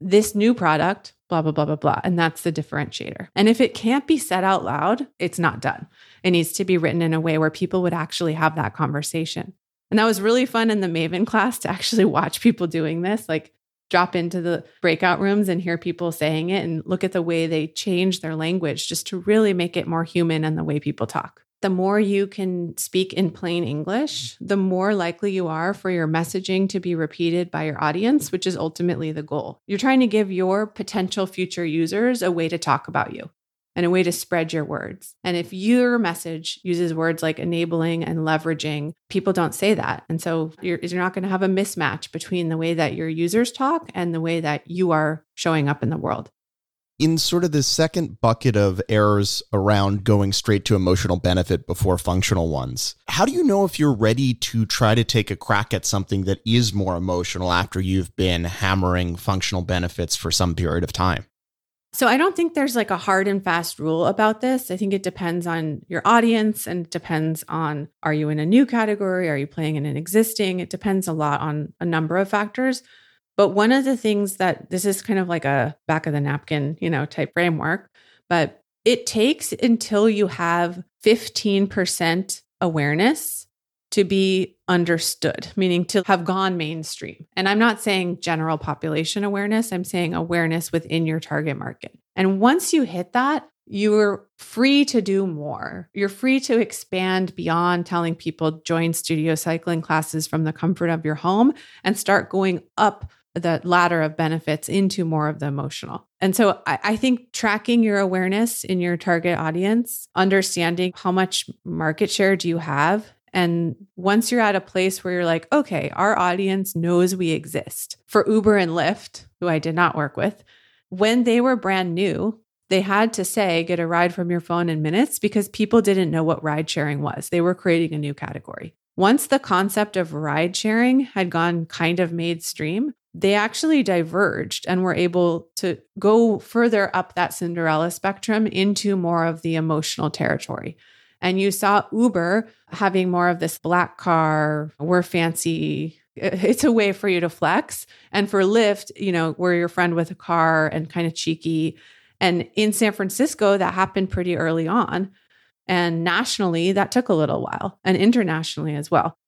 this new product, blah, blah, blah, blah, blah. And that's the differentiator. And if it can't be said out loud, it's not done. It needs to be written in a way where people would actually have that conversation. And that was really fun in the Maven class to actually watch people doing this, like drop into the breakout rooms and hear people saying it and look at the way they change their language just to really make it more human and the way people talk the more you can speak in plain English, the more likely you are for your messaging to be repeated by your audience, which is ultimately the goal. You're trying to give your potential future users a way to talk about you and a way to spread your words. And if your message uses words like enabling and leveraging, people don't say that. And so you're, you're not going to have a mismatch between the way that your users talk and the way that you are showing up in the world in sort of the second bucket of errors around going straight to emotional benefit before functional ones, how do you know if you're ready to try to take a crack at something that is more emotional after you've been hammering functional benefits for some period of time? So I don't think there's like a hard and fast rule about this. I think it depends on your audience and depends on are you in a new category? Are you playing in an existing? It depends a lot on a number of factors. But one of the things that this is kind of like a back of the napkin, you know, type framework, but it takes until you have 15% awareness to be understood, meaning to have gone mainstream. And I'm not saying general population awareness, I'm saying awareness within your target market. And once you hit that, you're free to do more. You're free to expand beyond telling people join studio cycling classes from the comfort of your home and start going up the ladder of benefits into more of the emotional. And so I, I, think tracking your awareness in your target audience, understanding how much market share do you have. And once you're at a place where you're like, okay, our audience knows we exist. For Uber and Lyft, who I did not work with, when they were brand new, they had to say, get a ride from your phone in minutes because people didn't know what ride sharing was. They were creating a new category. Once the concept of ride sharing had gone kind of mainstream, they actually diverged and were able to go further up that Cinderella spectrum into more of the emotional territory. And you saw Uber having more of this black car, we're fancy. It's a way for you to flex. And for Lyft, you know, we're your friend with a car and kind of cheeky. And in San Francisco, that happened pretty early on. And nationally, that took a little while, and internationally as well.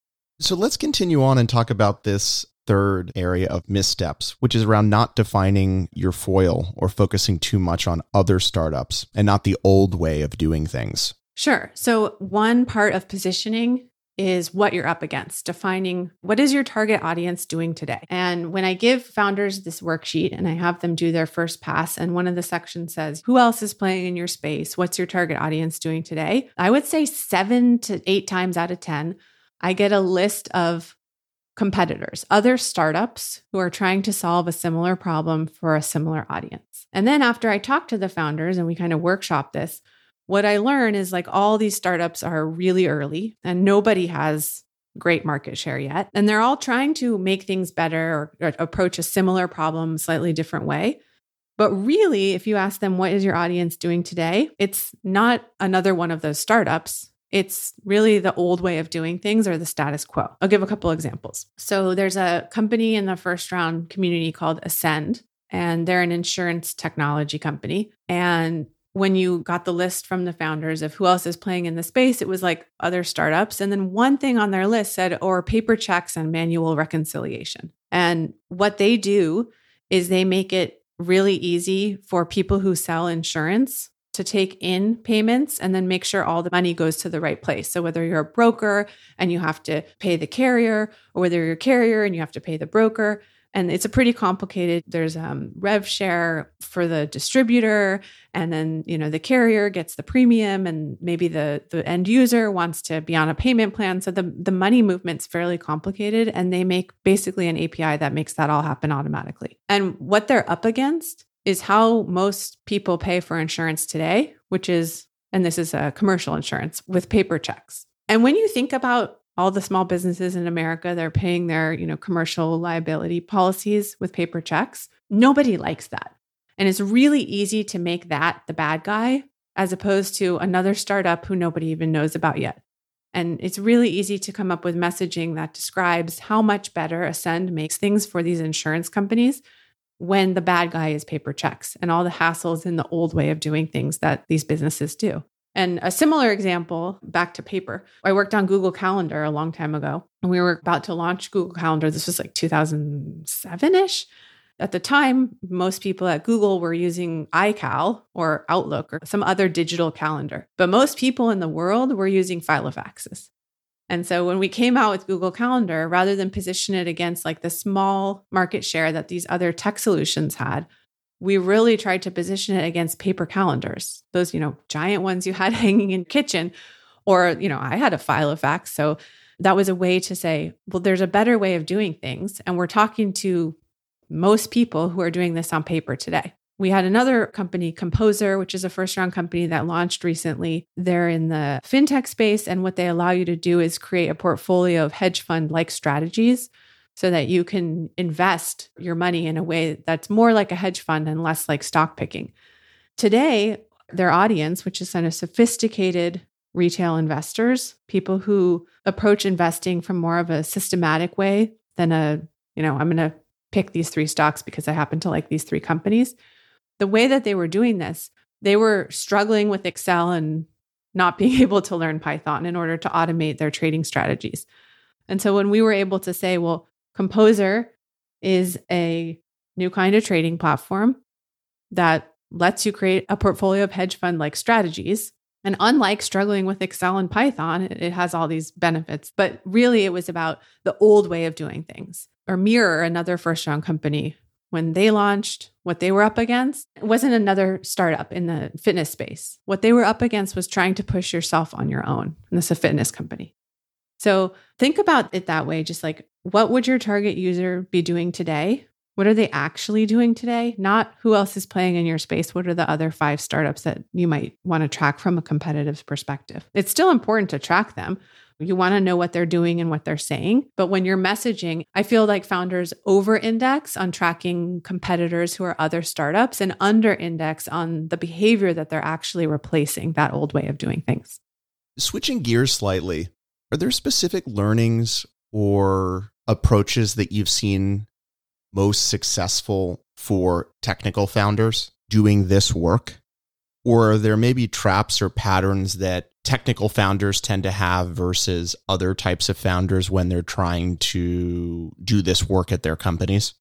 So let's continue on and talk about this third area of missteps, which is around not defining your foil or focusing too much on other startups and not the old way of doing things. Sure. So, one part of positioning is what you're up against, defining what is your target audience doing today. And when I give founders this worksheet and I have them do their first pass, and one of the sections says, Who else is playing in your space? What's your target audience doing today? I would say seven to eight times out of 10, I get a list of competitors, other startups who are trying to solve a similar problem for a similar audience. And then after I talk to the founders and we kind of workshop this, what I learn is like all these startups are really early and nobody has great market share yet. And they're all trying to make things better or, or approach a similar problem slightly different way. But really, if you ask them, what is your audience doing today? It's not another one of those startups. It's really the old way of doing things or the status quo. I'll give a couple examples. So there's a company in the first round community called Ascend, and they're an insurance technology company. And when you got the list from the founders of who else is playing in the space, it was like other startups. And then one thing on their list said, oh, or paper checks and manual reconciliation. And what they do is they make it really easy for people who sell insurance to take in payments and then make sure all the money goes to the right place. So whether you're a broker and you have to pay the carrier, or whether you're a carrier and you have to pay the broker, and it's a pretty complicated there's um, rev share for the distributor and then you know the carrier gets the premium and maybe the the end user wants to be on a payment plan. So the the money movement's fairly complicated and they make basically an api that makes that all happen automatically. And what they're up against is how most people pay for insurance today, which is, and this is a commercial insurance with paper checks. And when you think about all the small businesses in America, they're paying their, you know, commercial liability policies with paper checks. Nobody likes that. And it's really easy to make that the bad guy as opposed to another startup who nobody even knows about yet. And it's really easy to come up with messaging that describes how much better Ascend makes things for these insurance companies when the bad guy is paper checks and all the hassles in the old way of doing things that these businesses do. And a similar example, back to paper, I worked on Google Calendar a long time ago, and we were about to launch Google Calendar. This was like 2007 ish. At the time, most people at Google were using iCal or Outlook or some other digital calendar, but most people in the world were using Filofaxes. And so when we came out with Google Calendar, rather than position it against like the small market share that these other tech solutions had, we really tried to position it against paper calendars, those, you know, giant ones you had hanging in kitchen. Or, you know, I had a Filofax. So that was a way to say, well, there's a better way of doing things. And we're talking to most people who are doing this on paper today. We had another company, Composer, which is a first round company that launched recently. They're in the fintech space. And what they allow you to do is create a portfolio of hedge fund like strategies so that you can invest your money in a way that's more like a hedge fund and less like stock picking. Today, their audience, which is kind of sophisticated retail investors, people who approach investing from more of a systematic way than a, you know, I'm going to pick these three stocks because I happen to like these three companies the way that they were doing this, they were struggling with Excel and not being able to learn Python in order to automate their trading strategies. And so when we were able to say, well, Composer is a new kind of trading platform that lets you create a portfolio of hedge fund like strategies. And unlike struggling with Excel and Python, it has all these benefits. But really, it was about the old way of doing things. Or Mirror, another first round company, when they launched, what they were up against it wasn't another startup in the fitness space. What they were up against was trying to push yourself on your own. And this is a fitness company. So think about it that way. Just like, what would your target user be doing today? What are they actually doing today? Not who else is playing in your space. What are the other five startups that you might want to track from a competitive perspective? It's still important to track them, you want to know what they're doing and what they're saying. But when you're messaging, I feel like founders over index on tracking competitors who are other startups and under index on the behavior that they're actually replacing that old way of doing things. Switching gears slightly, are there specific learnings or approaches that you've seen most successful for technical founders doing this work? Or are there maybe traps or patterns that technical founders tend to have versus other types of founders when they're trying to do this work at their companies?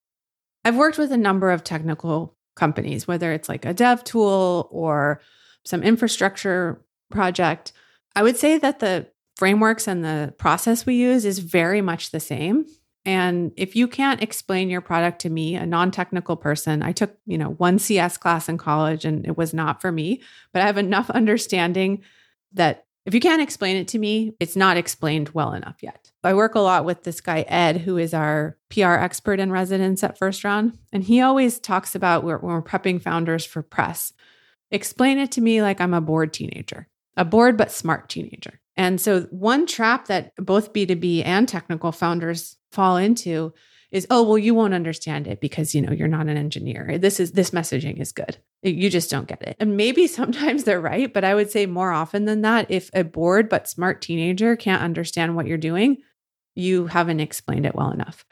I've worked with a number of technical companies, whether it's like a dev tool or some infrastructure project. I would say that the frameworks and the process we use is very much the same. And if you can't explain your product to me, a non-technical person, I took, you know, one CS class in college and it was not for me, but I have enough understanding that if you can't explain it to me, it's not explained well enough yet. I work a lot with this guy, Ed, who is our PR expert in residence at First Round. And he always talks about when we're prepping founders for press, explain it to me like I'm a bored teenager, a bored but smart teenager. And so, one trap that both B2B and technical founders fall into is, oh, well, you won't understand it because, you know, you're not an engineer. This is, this messaging is good. You just don't get it. And maybe sometimes they're right, but I would say more often than that, if a bored but smart teenager can't understand what you're doing, you haven't explained it well enough.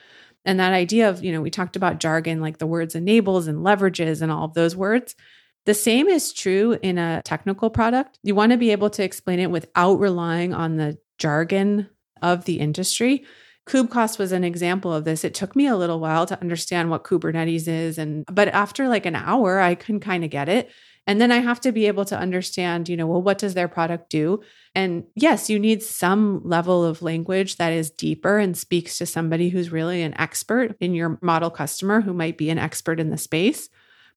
And that idea of, you know, we talked about jargon, like the words enables and leverages and all of those words. The same is true in a technical product. You want to be able to explain it without relying on the jargon of the industry. KubeCost was an example of this. It took me a little while to understand what Kubernetes is and but after like an hour I can kind of get it. And then I have to be able to understand, you know, well what does their product do? And yes, you need some level of language that is deeper and speaks to somebody who's really an expert in your model customer who might be an expert in the space.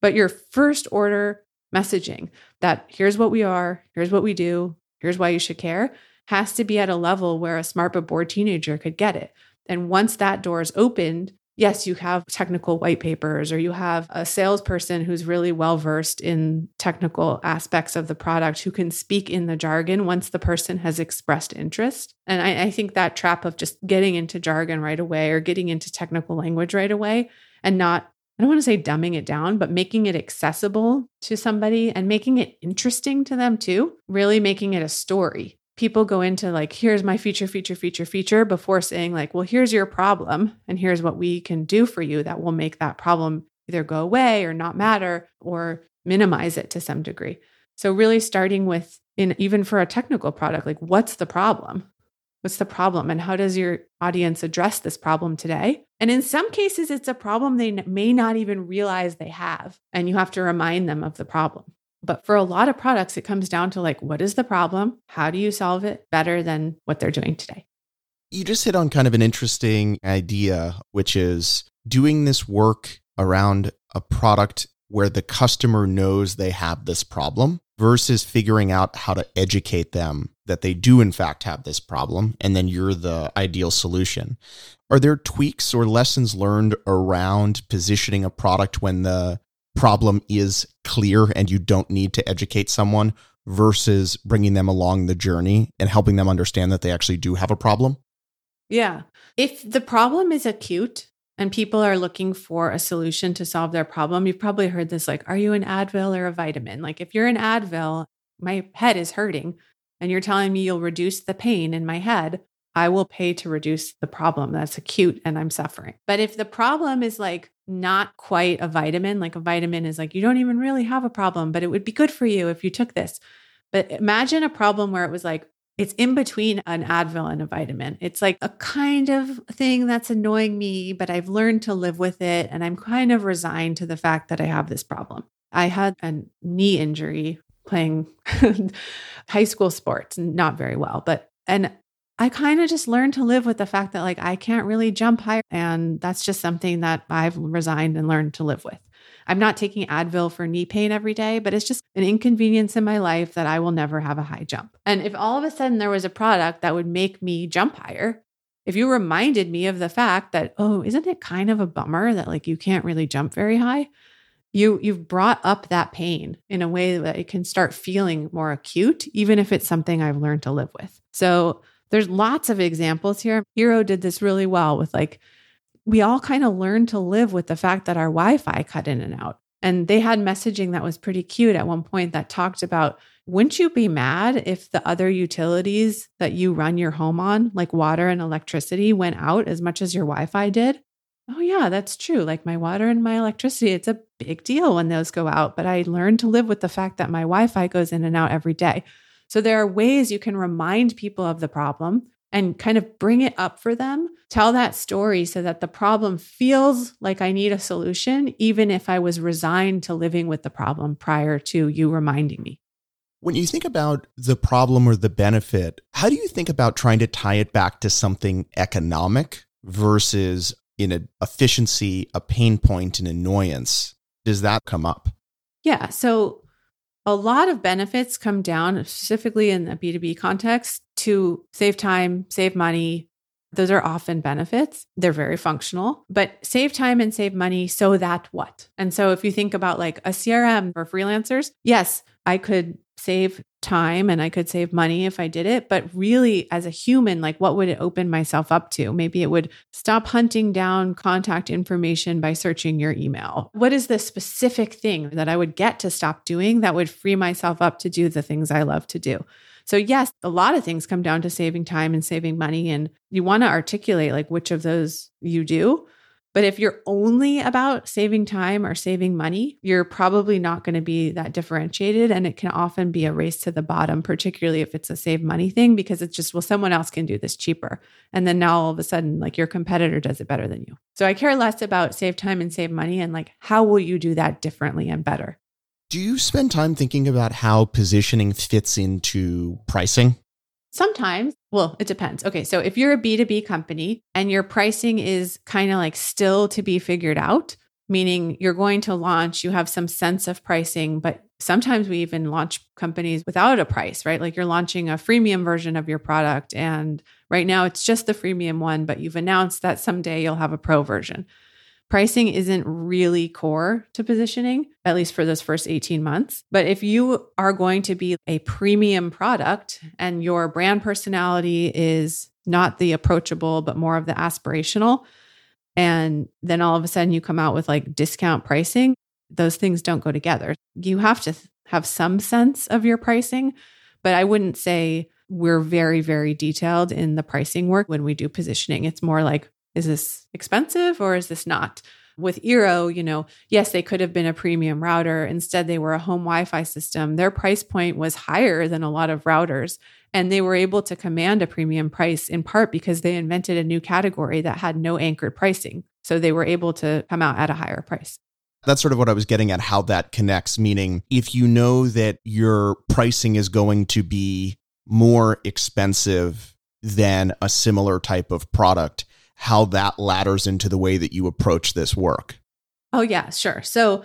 But your first order messaging that here's what we are, here's what we do, here's why you should care has to be at a level where a smart but bored teenager could get it. And once that door is opened, yes, you have technical white papers or you have a salesperson who's really well versed in technical aspects of the product who can speak in the jargon once the person has expressed interest. And I, I, think that trap of just getting into jargon right away or getting into technical language right away and not I don't want to say dumbing it down, but making it accessible to somebody and making it interesting to them too, really making it a story people go into like, here's my feature, feature, feature, feature before saying, like, well, here's your problem and here's what we can do for you that will make that problem either go away or not matter or minimize it to some degree. So, really starting with, in even for a technical product, like, what's the problem? What's the problem? And how does your audience address this problem today? And in some cases, it's a problem they may not even realize they have. And you have to remind them of the problem. But for a lot of products, it comes down to like, what is the problem? How do you solve it better than what they're doing today? You just hit on kind of an interesting idea, which is doing this work around a product where the customer knows they have this problem versus figuring out how to educate them that they do, in fact, have this problem. And then you're the ideal solution. Are there tweaks or lessons learned around positioning a product when the problem is clear and you don't need to educate someone versus bringing them along the journey and helping them understand that they actually do have a problem? Yeah. If the problem is acute and people are looking for a solution to solve their problem, you've probably heard this like, are you an Advil or a vitamin? Like, if you're an Advil, my head is hurting and you're telling me you'll reduce the pain in my head, I will pay to reduce the problem that's acute and I'm suffering. But if the problem is like not quite a vitamin, like a vitamin is like, you don't even really have a problem, but it would be good for you if you took this. But imagine a problem where it was like, it's in between an Advil and a vitamin. It's like a kind of thing that's annoying me, but I've learned to live with it. And I'm kind of resigned to the fact that I have this problem. I had a knee injury playing high school sports, not very well, but, and I kind of just learned to live with the fact that like I can't really jump higher. And that's just something that I've resigned and learned to live with. I'm not taking Advil for knee pain every day, but it's just an inconvenience in my life that I will never have a high jump. And if all of a sudden there was a product that would make me jump higher, if you reminded me of the fact that, oh, isn't it kind of a bummer that like you can't really jump very high? You you've brought up that pain in a way that it can start feeling more acute, even if it's something I've learned to live with. So there's lots of examples here. Eero did this really well with like, we all kind of learned to live with the fact that our Wi Fi cut in and out. And they had messaging that was pretty cute at one point that talked about wouldn't you be mad if the other utilities that you run your home on, like water and electricity, went out as much as your Wi Fi did? Oh, yeah, that's true. Like my water and my electricity, it's a big deal when those go out. But I learned to live with the fact that my Wi Fi goes in and out every day. So there are ways you can remind people of the problem and kind of bring it up for them, tell that story so that the problem feels like I need a solution, even if I was resigned to living with the problem prior to you reminding me. When you think about the problem or the benefit, how do you think about trying to tie it back to something economic versus in a efficiency, a pain point, an annoyance? Does that come up? Yeah. So a lot of benefits come down, specifically in the B2B context, to save time, save money. Those are often benefits. They're very functional, but save time and save money so that what? And so if you think about like a CRM for freelancers, yes, I could save time and I could save money if I did it. But really, as a human, like what would it open myself up to? Maybe it would stop hunting down contact information by searching your email. What is the specific thing that I would get to stop doing that would free myself up to do the things I love to do? So, yes, a lot of things come down to saving time and saving money. And you want to articulate like which of those you do. But if you're only about saving time or saving money, you're probably not going to be that differentiated. And it can often be a race to the bottom, particularly if it's a save money thing, because it's just, well, someone else can do this cheaper. And then now all of a sudden, like your competitor does it better than you. So I care less about save time and save money and like, how will you do that differently and better? Do you spend time thinking about how positioning fits into pricing? Sometimes, well, it depends. Okay, so if you're a B2B company and your pricing is kind of like still to be figured out, meaning you're going to launch, you have some sense of pricing, but sometimes we even launch companies without a price, right? Like you're launching a freemium version of your product. And right now it's just the freemium one, but you've announced that someday you'll have a pro version pricing isn't really core to positioning, at least for those first 18 months. But if you are going to be a premium product and your brand personality is not the approachable, but more of the aspirational, and then all of a sudden you come out with like discount pricing, those things don't go together. You have to have some sense of your pricing, but I wouldn't say we're very, very detailed in the pricing work when we do positioning. It's more like is this expensive or is this not? With Eero, you know, yes, they could have been a premium router. Instead, they were a home Wi Fi system. Their price point was higher than a lot of routers. And they were able to command a premium price in part because they invented a new category that had no anchored pricing. So they were able to come out at a higher price. That's sort of what I was getting at, how that connects. Meaning, if you know that your pricing is going to be more expensive than a similar type of product, how that ladders into the way that you approach this work. Oh, yeah, sure. So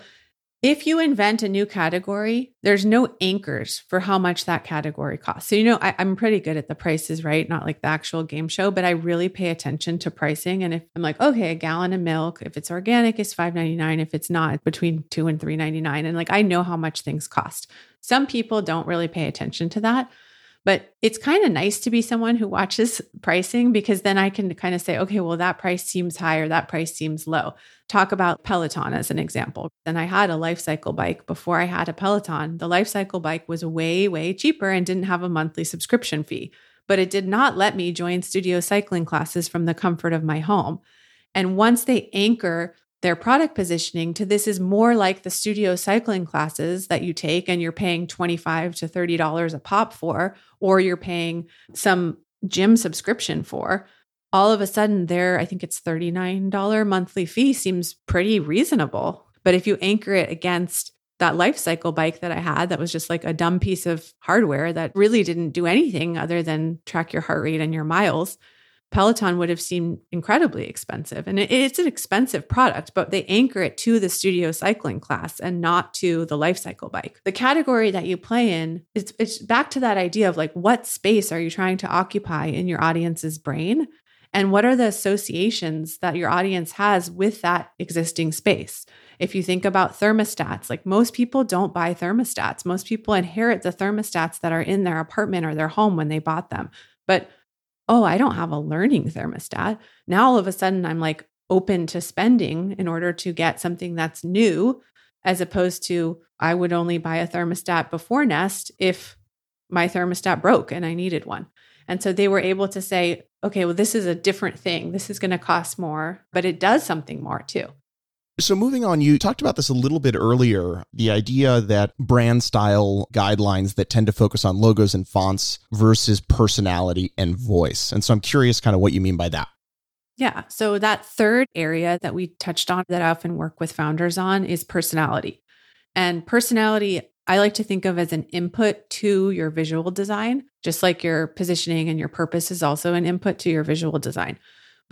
if you invent a new category, there's no anchors for how much that category costs. So, you know, I, am pretty good at the Price Is Right? Not like the actual game show, but I really pay attention to pricing. And if I'm like, okay, a gallon of milk, if it's organic, is $5.99. If it's not, between two and $3.99. And like, I know how much things cost. Some people don't really pay attention to that. But it's kind of nice to be someone who watches pricing because then I can kind of say, okay, well, that price seems high or that price seems low. Talk about Peloton as an example. And I had a Lifecycle bike before I had a Peloton. The Lifecycle bike was way, way cheaper and didn't have a monthly subscription fee, but it did not let me join studio cycling classes from the comfort of my home. And once they anchor their product positioning to this is more like the studio cycling classes that you take and you're paying 25 to 30 dollars a pop for or you're paying some gym subscription for. All of a sudden their i think it's $39 monthly fee seems pretty reasonable. But if you anchor it against that Lifecycle bike that i had that was just like a dumb piece of hardware that really didn't do anything other than track your heart rate and your miles Peloton would have seemed incredibly expensive. And it's an expensive product, but they anchor it to the studio cycling class and not to the Lifecycle bike. The category that you play in, it's, it's back to that idea of like, what space are you trying to occupy in your audience's brain? And what are the associations that your audience has with that existing space? If you think about thermostats, like most people don't buy thermostats. Most people inherit the thermostats that are in their apartment or their home when they bought them. But oh, I don't have a learning thermostat. Now all of a sudden I'm like open to spending in order to get something that's new, as opposed to I would only buy a thermostat before Nest if my thermostat broke and I needed one. And so they were able to say, okay, well, this is a different thing. This is going to cost more, but it does something more too. So, moving on, you talked about this a little bit earlier the idea that brand style guidelines that tend to focus on logos and fonts versus personality and voice. And so, I'm curious kind of what you mean by that. Yeah. So, that third area that we touched on that I often work with founders on is personality. And personality, I like to think of as an input to your visual design, just like your positioning and your purpose is also an input to your visual design.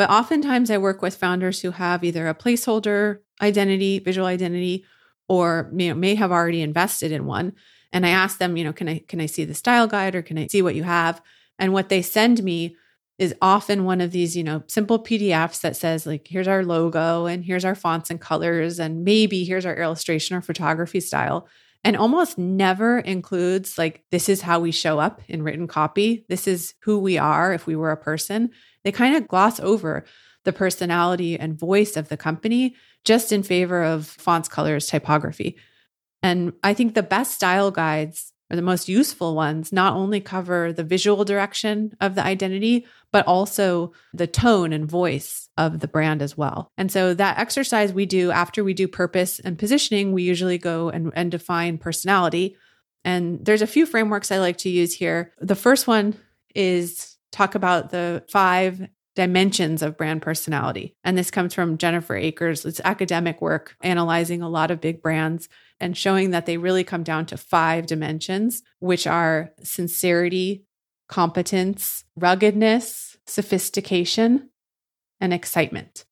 But oftentimes I work with founders who have either a placeholder identity, visual identity, or you know, may have already invested in one. And I ask them, you know, can I can I see the style guide or can I see what you have? And what they send me is often one of these, you know, simple PDFs that says like here's our logo and here's our fonts and colors and maybe here's our illustration or photography style. and almost never includes like this is how we show up in written copy this is who we are if we were a person they kind of gloss over the personality and voice of the company just in favor of fonts colors typography and i think the best style guides or the most useful ones not only cover the visual direction of the identity, but also the tone and voice of the brand as well. And so that exercise we do after we do purpose and positioning, we usually go and, and define personality. And there's a few frameworks I like to use here. The first one is talk about the five dimensions of brand personality. And this comes from Jennifer Aaker's. It's academic work analyzing a lot of big brands and showing that they really come down to five dimensions, which are sincerity, competence, ruggedness, sophistication, and excitement.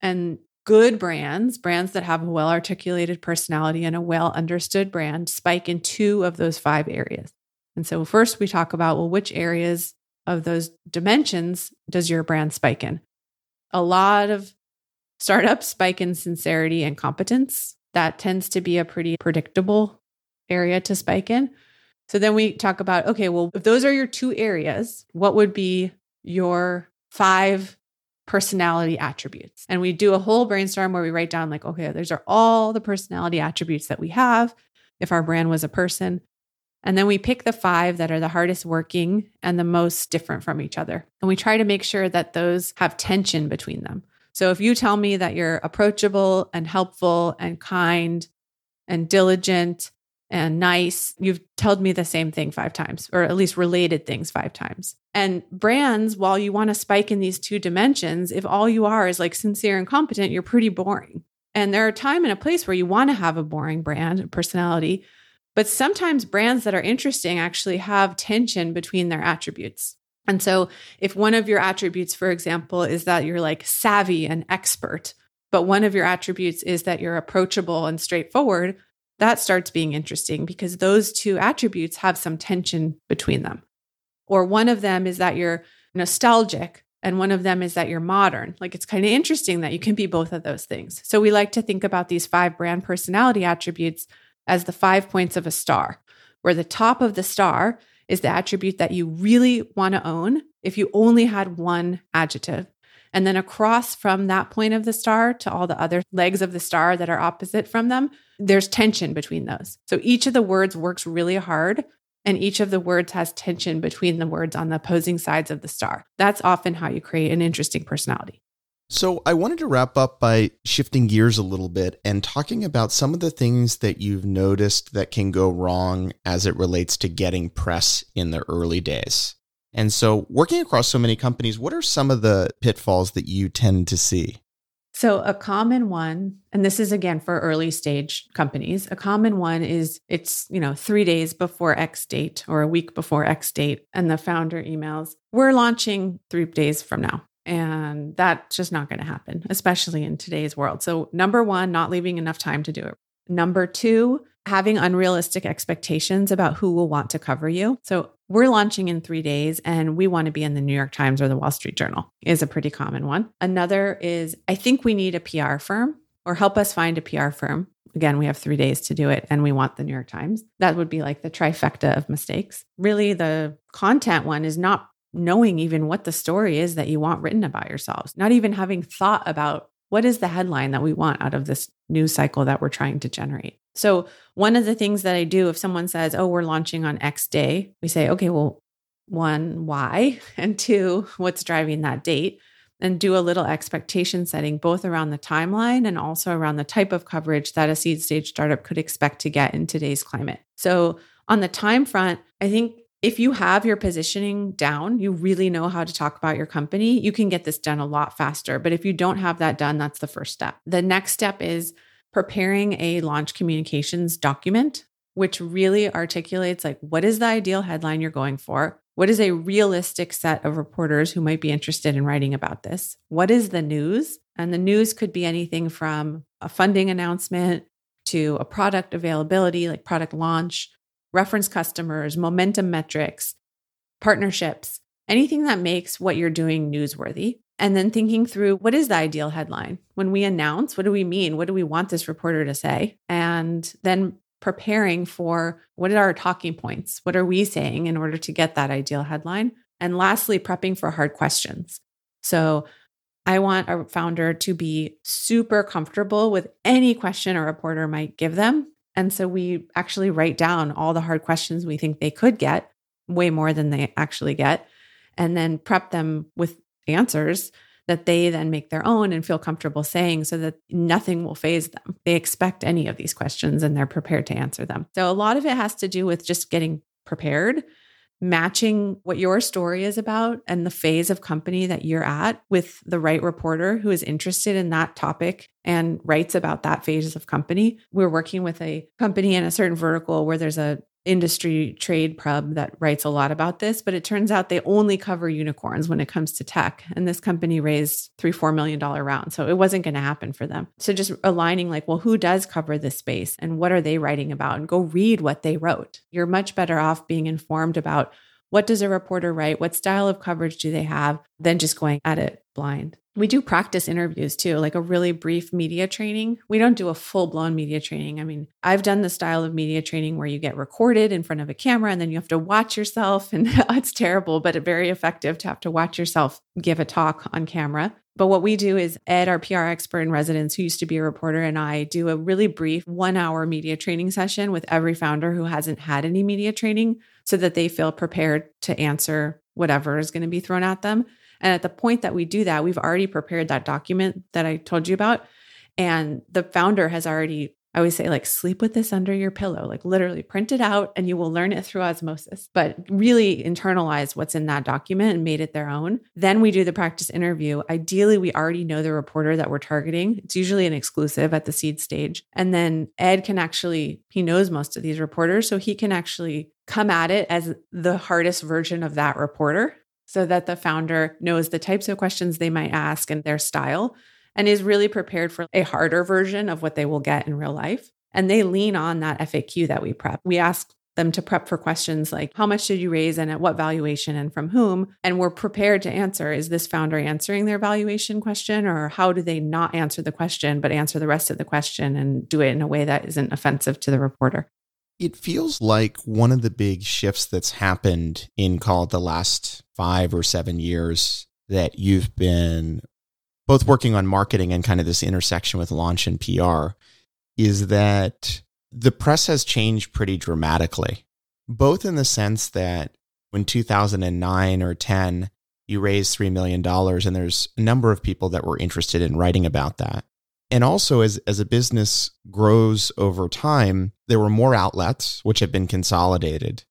And good brands, brands that have a well articulated personality and a well understood brand, spike in two of those five areas. And so, first, we talk about well, which areas of those dimensions does your brand spike in? A lot of startups spike in sincerity and competence that tends to be a pretty predictable area to spike in. So then we talk about okay, well, if those are your two areas, what would be your five personality attributes? And we do a whole brainstorm where we write down, like, okay, those are all the personality attributes that we have if our brand was a person. And then we pick the five that are the hardest working and the most different from each other. And we try to make sure that those have tension between them. So if you tell me that you're approachable and helpful and kind and diligent and nice, you've told me the same thing five times, or at least related things five times. And brands, while you want to spike in these two dimensions, if all you are is like sincere and competent, you're pretty boring. And there are time and a place where you want to have a boring brand and personality, but sometimes brands that are interesting actually have tension between their attributes. And so, if one of your attributes, for example, is that you're like savvy and expert, but one of your attributes is that you're approachable and straightforward, that starts being interesting because those two attributes have some tension between them. Or one of them is that you're nostalgic and one of them is that you're modern. Like it's kind of interesting that you can be both of those things. So we like to think about these five brand personality attributes as the five points of a star, where the top of the star is the attribute that you really want to own if you only had one adjective. And then across from that point of the star to all the other legs of the star that are opposite from them, there's tension between those. So each of the words works really hard, and each of the words has tension between the words on the opposing sides of the star. That's often how you create an interesting personality. So, I wanted to wrap up by shifting gears a little bit and talking about some of the things that you've noticed that can go wrong as it relates to getting press in the early days. And so, working across so many companies, what are some of the pitfalls that you tend to see? So, a common one, and this is again for early stage companies, a common one is it's, you know, three days before X date or a week before X date, and the founder emails, we're launching three days from now. And that's just not going to happen, especially in today's world. So, number one, not leaving enough time to do it. Number two, having unrealistic expectations about who will want to cover you. So, we're launching in three days and we want to be in the New York Times or the Wall Street Journal, is a pretty common one. Another is, I think we need a PR firm or help us find a PR firm. Again, we have three days to do it and we want the New York Times. That would be like the trifecta of mistakes. Really, the content one is not knowing even what the story is that you want written about yourselves, not even having thought about what is the headline that we want out of this news cycle that we're trying to generate. So, one of the things that I do if someone says, Oh, we're launching on X day, we say, Okay, well, one, why? And two, what's driving that date? And do a little expectation setting, both around the timeline and also around the type of coverage that a seed stage startup could expect to get in today's climate. So, on the time front, I think if you have your positioning down, you really know how to talk about your company, you can get this done a lot faster. But if you don't have that done, that's the first step. The next step is preparing a launch communications document, which really articulates like what is the ideal headline you're going for? What is a realistic set of reporters who might be interested in writing about this? What is the news? And the news could be anything from a funding announcement to a product availability, like product launch, reference customers, momentum metrics, partnerships, anything that makes what you're doing newsworthy. And then thinking through what is the ideal headline? When we announce, what do we mean? What do we want this reporter to say? And then preparing for what are our talking points? What are we saying in order to get that ideal headline? And lastly, prepping for hard questions. So I want a founder to be super comfortable with any question a reporter might give them. And so we actually write down all the hard questions we think they could get, way more than they actually get, and then prep them with answers that they then make their own and feel comfortable saying so that nothing will faze them. They expect any of these questions and they're prepared to answer them. So a lot of it has to do with just getting prepared, matching what your story is about and the phase of company that you're at with the right reporter who is interested in that topic and writes about that phase of company. We're working with a company in a certain vertical where there's a industry trade pub that writes a lot about this, but it turns out they only cover unicorns when it comes to tech. And this company raised three, four million dollar round. So it wasn't going to happen for them. So just aligning like, well, who does cover this space and what are they writing about? And go read what they wrote. You're much better off being informed about what does a reporter write? What style of coverage do they have than just going at it blind? We do practice interviews too, like a really brief media training. We don't do a full blown media training. I mean, I've done the style of media training where you get recorded in front of a camera and then you have to watch yourself. And it's terrible, but very effective to have to watch yourself give a talk on camera. But what we do is Ed, our PR expert in residence, who used to be a reporter, and I do a really brief one hour media training session with every founder who hasn't had any media training so that they feel prepared to answer whatever is going to be thrown at them. And at the point that we do that, we've already prepared that document that I told you about. And the founder has already, I always say, like, sleep with this under your pillow, like, literally print it out and you will learn it through osmosis, but really internalize what's in that document and made it their own. Then we do the practice interview. Ideally, we already know the reporter that we're targeting. It's usually an exclusive at the seed stage. And then Ed can actually, he knows most of these reporters. So he can actually come at it as the hardest version of that reporter so that the founder knows the types of questions they might ask and their style and is really prepared for a harder version of what they will get in real life. And they lean on that FAQ that we prep. We ask them to prep for questions like how much did you raise and at what valuation and from whom? And we're prepared to answer is this founder answering their valuation question or how do they not answer the question but answer the rest of the question and do it in a way that isn't offensive to the reporter? It feels like one of the big shifts that's happened in call it the last five or seven years that you've been both working on marketing and kind of this intersection with launch and PR is that the press has changed pretty dramatically, both in the sense that when 2009 or 10, you raised $3 million and there's a number of people that were interested in writing about that. And also, as, as a business grows over time, there were more outlets which have been consolidated.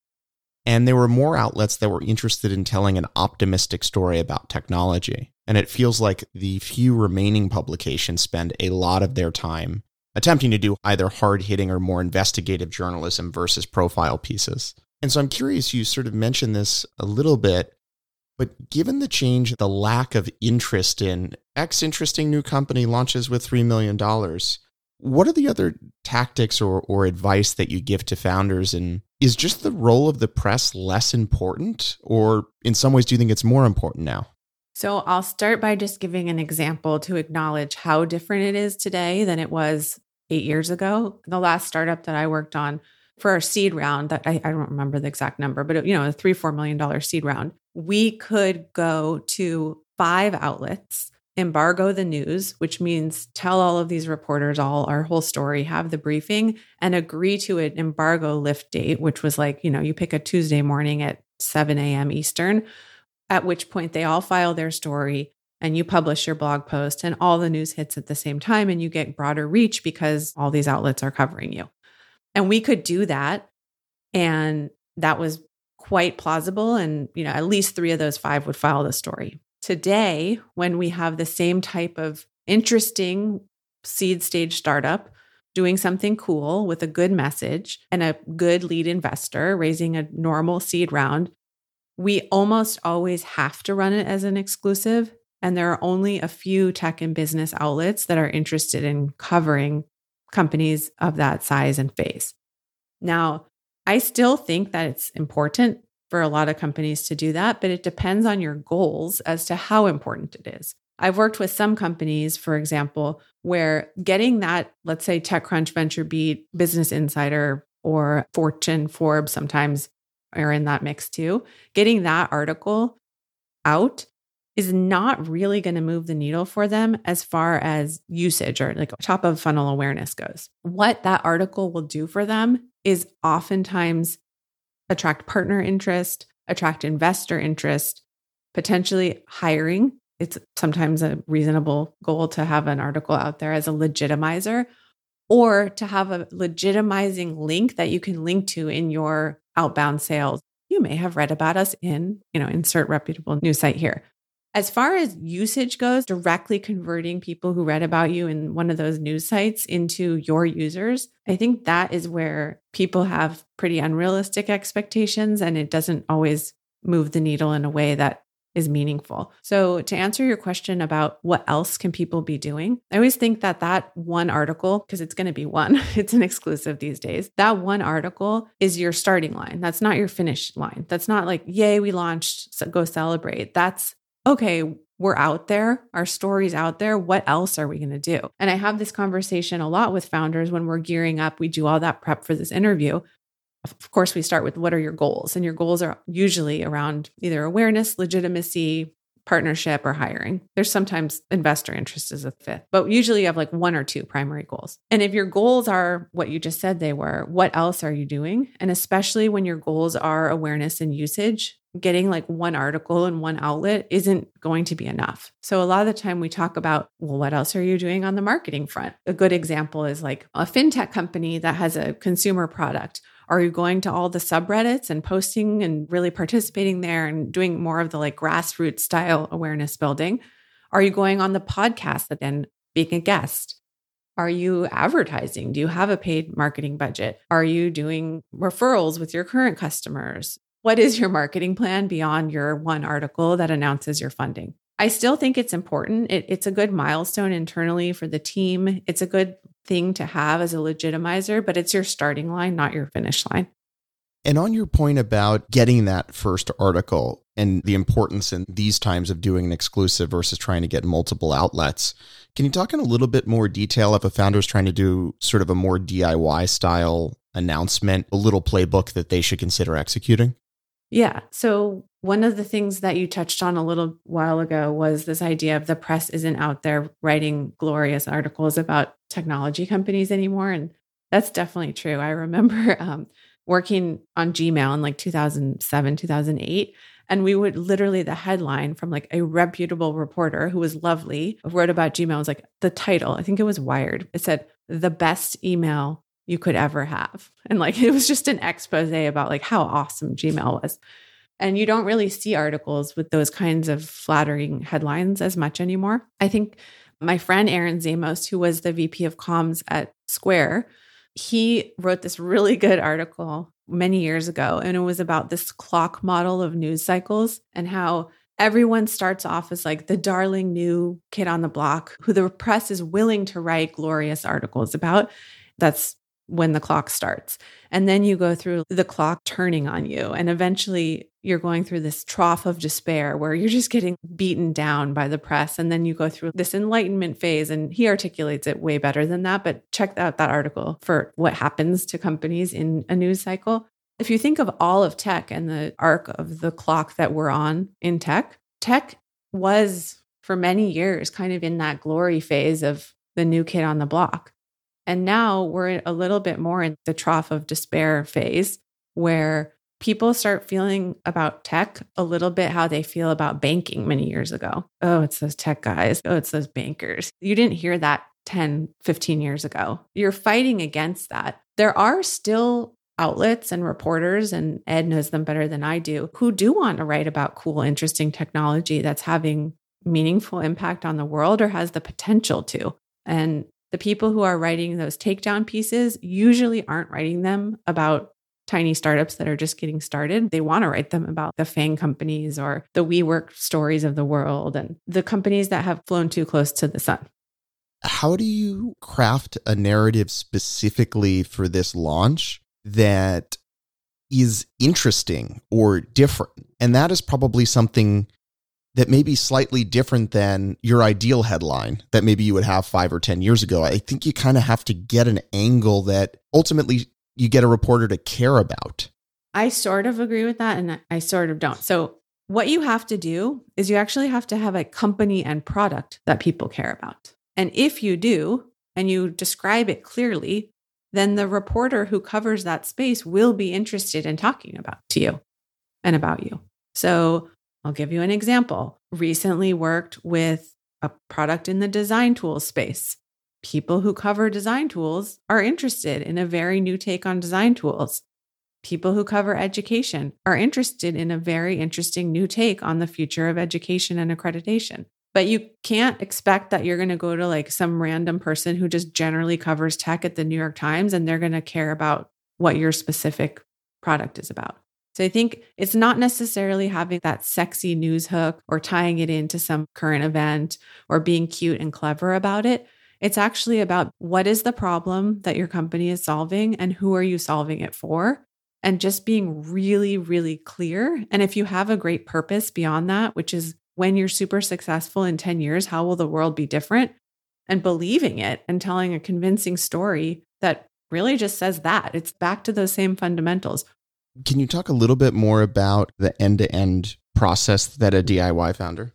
And there were more outlets that were interested in telling an optimistic story about technology. And it feels like the few remaining publications spend a lot of their time attempting to do either hard hitting or more investigative journalism versus profile pieces. And so I'm curious, you sort of mentioned this a little bit. But given the change, the lack of interest in X interesting new company launches with $3 million, what are the other tactics or, or advice that you give to founders? And is just the role of the press less important? Or in some ways, do you think it's more important now? So I'll start by just giving an example to acknowledge how different it is today than it was eight years ago. The last startup that I worked on for our seed round that I, I don't remember the exact number, but you know, a three, $4 million seed round, we could go to five outlets, embargo the news, which means tell all of these reporters all our whole story, have the briefing, and agree to an embargo lift date, which was like, you know, you pick a Tuesday morning at 7 a.m. Eastern, at which point they all file their story and you publish your blog post and all the news hits at the same time and you get broader reach because all these outlets are covering you. And we could do that. And that was quite plausible. And, you know, at least three of those five would file the story. Today, when we have the same type of interesting seed stage startup doing something cool with a good message and a good lead investor raising a normal seed round, we almost always have to run it as an exclusive. And there are only a few tech and business outlets that are interested in covering companies of that size and phase. Now, I still think that it's important for a lot of companies to do that, but it depends on your goals as to how important it is. I've worked with some companies, for example, where getting that, let's say TechCrunch, VentureBeat, Business Insider, or Fortune, Forbes sometimes are in that mix too. Getting that article out is not really going to move the needle for them as far as usage or like top of funnel awareness goes. What that article will do for them is oftentimes attract partner interest, attract investor interest, potentially hiring. It's sometimes a reasonable goal to have an article out there as a legitimizer or to have a legitimizing link that you can link to in your outbound sales. You may have read about us in, you know, insert reputable news site here. As far as usage goes, directly converting people who read about you in one of those news sites into your users, I think that is where people have pretty unrealistic expectations and it doesn't always move the needle in a way that is meaningful. So, to answer your question about what else can people be doing, I always think that that one article, because it's going to be one, it's an exclusive these days, that one article is your starting line. That's not your finish line. That's not like, yay, we launched, so go celebrate. That's okay, we're out there, our story's out there. What else are we going to do? And I have this conversation a lot with founders when we're gearing up. We do all that prep for this interview of course, we start with what are your goals? And your goals are usually around either awareness, legitimacy, partnership, or hiring. There's sometimes investor interest as a fifth, but usually you have like one or two primary goals. And if your goals are what you just said they were, what else are you doing? And especially when your goals are awareness and usage, getting like one article and one outlet isn't going to be enough. So a lot of the time we talk about, well, what else are you doing on the marketing front? A good example is like a fintech company that has a consumer product are you going to all the subreddits and posting and really participating there and doing more of the like grassroots style awareness building? Are you going on the podcast and then being a guest? Are you advertising? Do you have a paid marketing budget? Are you doing referrals with your current customers? What is your marketing plan beyond your one article that announces your funding? I still think it's important. It, it's a good milestone internally for the team. It's a good thing to have as a legitimizer, but it's your starting line, not your finish line. And on your point about getting that first article and the importance in these times of doing an exclusive versus trying to get multiple outlets, can you talk in a little bit more detail if a founder is trying to do sort of a more DIY style announcement, a little playbook that they should consider executing? Yeah. So, one of the things that you touched on a little while ago was this idea of the press isn't out there writing glorious articles about technology companies anymore. And that's definitely true. I remember um, working on Gmail in like 2007, 2008. And we would literally, the headline from like a reputable reporter who was lovely wrote about Gmail was like the title, I think it was Wired. It said, the best email you could ever have. And like it was just an expose about like how awesome Gmail was. And you don't really see articles with those kinds of flattering headlines as much anymore. I think my friend Aaron Zamost, who was the VP of comms at Square, he wrote this really good article many years ago. And it was about this clock model of news cycles and how everyone starts off as like the darling new kid on the block who the press is willing to write glorious articles about. That's when the clock starts. And then you go through the clock turning on you. And eventually you're going through this trough of despair where you're just getting beaten down by the press. And then you go through this enlightenment phase. And he articulates it way better than that. But check out that article for what happens to companies in a news cycle. If you think of all of tech and the arc of the clock that we're on in tech, tech was for many years kind of in that glory phase of the new kid on the block. And now we're a little bit more in the trough of despair phase where people start feeling about tech a little bit how they feel about banking many years ago. Oh, it's those tech guys. Oh, it's those bankers. You didn't hear that 10, 15 years ago. You're fighting against that. There are still outlets and reporters, and Ed knows them better than I do, who do want to write about cool, interesting technology that's having meaningful impact on the world or has the potential to. And the people who are writing those takedown pieces usually aren't writing them about tiny startups that are just getting started. They want to write them about the FANG companies or the WeWork stories of the world and the companies that have flown too close to the sun. How do you craft a narrative specifically for this launch that is interesting or different? And that is probably something that may be slightly different than your ideal headline that maybe you would have five or 10 years ago. I think you kind of have to get an angle that ultimately you get a reporter to care about. I sort of agree with that and I sort of don't. So, what you have to do is you actually have to have a company and product that people care about. And if you do, and you describe it clearly, then the reporter who covers that space will be interested in talking about to you and about you. So, I'll give you an example. Recently worked with a product in the design tools space. People who cover design tools are interested in a very new take on design tools. People who cover education are interested in a very interesting new take on the future of education and accreditation. But you can't expect that you're going to go to like some random person who just generally covers tech at the New York Times and they're going to care about what your specific product is about. So I think it's not necessarily having that sexy news hook or tying it into some current event or being cute and clever about it. It's actually about what is the problem that your company is solving and who are you solving it for? And just being really, really clear. And if you have a great purpose beyond that, which is when you're super successful in 10 years, how will the world be different? And believing it and telling a convincing story that really just says that. It's back to those same fundamentals. Can you talk a little bit more about the end to end process that a DIY founder?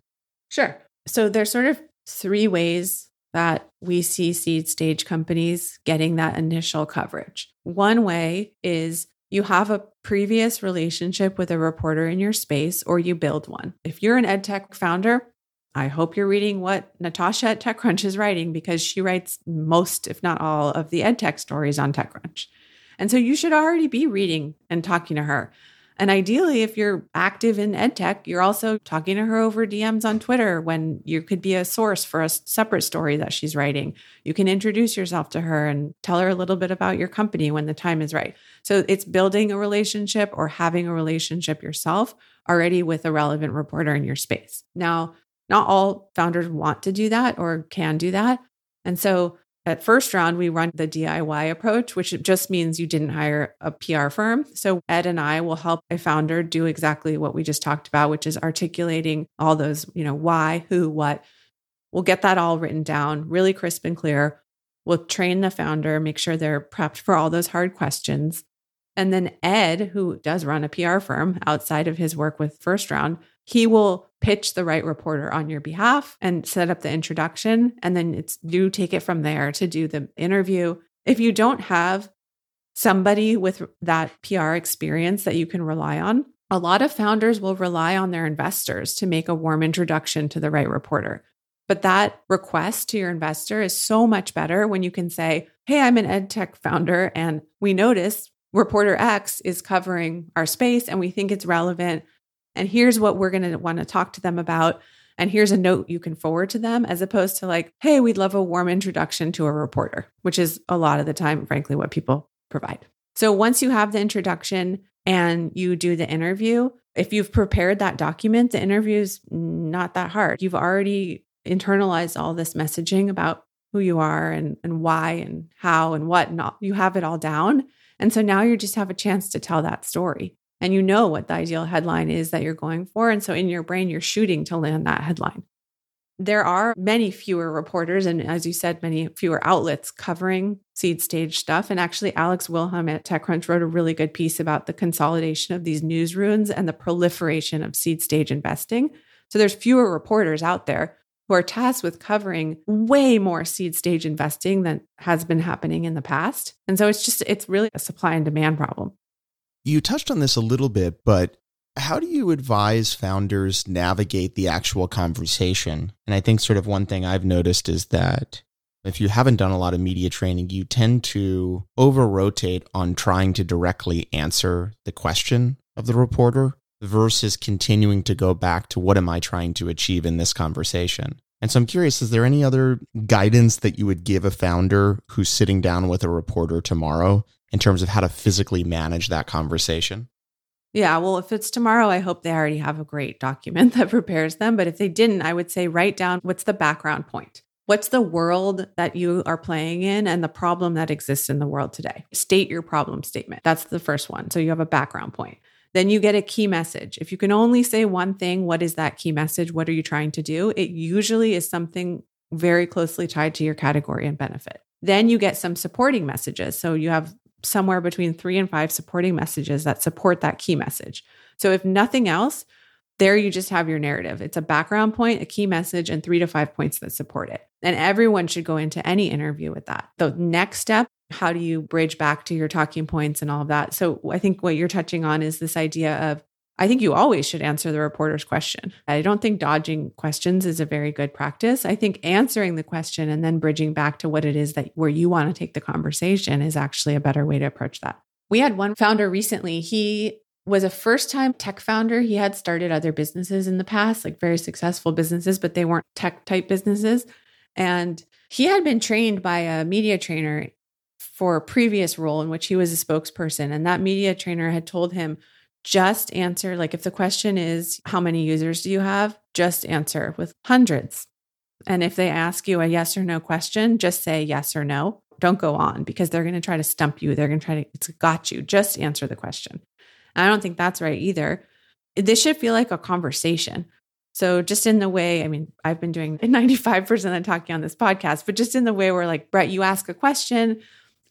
Sure. So there's sort of three ways that we see seed stage companies getting that initial coverage. One way is you have a previous relationship with a reporter in your space or you build one. If you're an edtech founder, I hope you're reading what Natasha at TechCrunch is writing because she writes most, if not all, of the edtech stories on TechCrunch. And so you should already be reading and talking to her. And ideally, if you're active in edtech, you're also talking to her over DMs on Twitter when you could be a source for a separate story that she's writing. You can introduce yourself to her and tell her a little bit about your company when the time is right. So it's building a relationship or having a relationship yourself already with a relevant reporter in your space. Now, not all founders want to do that or can do that. And so at first round, we run the DIY approach, which just means you didn't hire a PR firm. So Ed and I will help a founder do exactly what we just talked about, which is articulating all those, you know, why, who, what. We'll get that all written down really crisp and clear. We'll train the founder, make sure they're prepped for all those hard questions. And then Ed, who does run a PR firm outside of his work with First Round, he will pitch the right reporter on your behalf and set up the introduction. And then it's you take it from there to do the interview. If you don't have somebody with that PR experience that you can rely on, a lot of founders will rely on their investors to make a warm introduction to the right reporter. But that request to your investor is so much better when you can say, Hey, I'm an ed tech founder, and we noticed reporter X is covering our space and we think it's relevant. And here's what we're going to want to talk to them about. And here's a note you can forward to them, as opposed to like, hey, we'd love a warm introduction to a reporter, which is a lot of the time, frankly, what people provide. So once you have the introduction and you do the interview, if you've prepared that document, the interview is not that hard. You've already internalized all this messaging about who you are and, and why and how and what. And all, you have it all down. And so now you just have a chance to tell that story and you know what the ideal headline is that you're going for. And so in your brain, you're shooting to land that headline. There are many fewer reporters, and as you said, many fewer outlets covering seed stage stuff. And actually, Alex Wilhelm at TechCrunch wrote a really good piece about the consolidation of these newsrooms and the proliferation of seed stage investing. So there's fewer reporters out there who are tasked with covering way more seed stage investing than has been happening in the past. And so it's just, it's really a supply and demand problem. You touched on this a little bit, but how do you advise founders navigate the actual conversation? And I think sort of one thing I've noticed is that if you haven't done a lot of media training, you tend to over rotate on trying to directly answer the question of the reporter versus continuing to go back to what am I trying to achieve in this conversation? And so I'm curious, is there any other guidance that you would give a founder who's sitting down with a reporter tomorrow in terms of how to physically manage that conversation? Yeah, well, if it's tomorrow, I hope they already have a great document that prepares them. But if they didn't, I would say write down what's the background point? What's the world that you are playing in and the problem that exists in the world today? State your problem statement. That's the first one. So you have a background point. Then you get a key message. If you can only say one thing, what is that key message? What are you trying to do? It usually is something very closely tied to your category and benefit. Then you get some supporting messages. So you have somewhere between three and five supporting messages that support that key message. So if nothing else, there you just have your narrative. It's a background point, a key message, and three to five points that support it. And everyone should go into any interview with that. The next step how do you bridge back to your talking points and all of that? So I think what you're touching on is this idea of I think you always should answer the reporter's question. I don't think dodging questions is a very good practice. I think answering the question and then bridging back to what it is that where you want to take the conversation is actually a better way to approach that. We had one founder recently. He was a first time tech founder. He had started other businesses in the past, like very successful businesses, but they weren't tech type businesses. And he had been trained by a media trainer for a previous role in which he was a spokesperson. And that media trainer had told him, just answer, like if the question is, how many users do you have? Just answer with hundreds. And if they ask you a yes or no question, just say yes or no. Don't go on because they're going to try to stump you. They're going to try to, it's got you. Just answer the question. And I don't think that's right either. This should feel like a conversation. So, just in the way, I mean, I've been doing 95% of talking on this podcast, but just in the way where, like, Brett, you ask a question,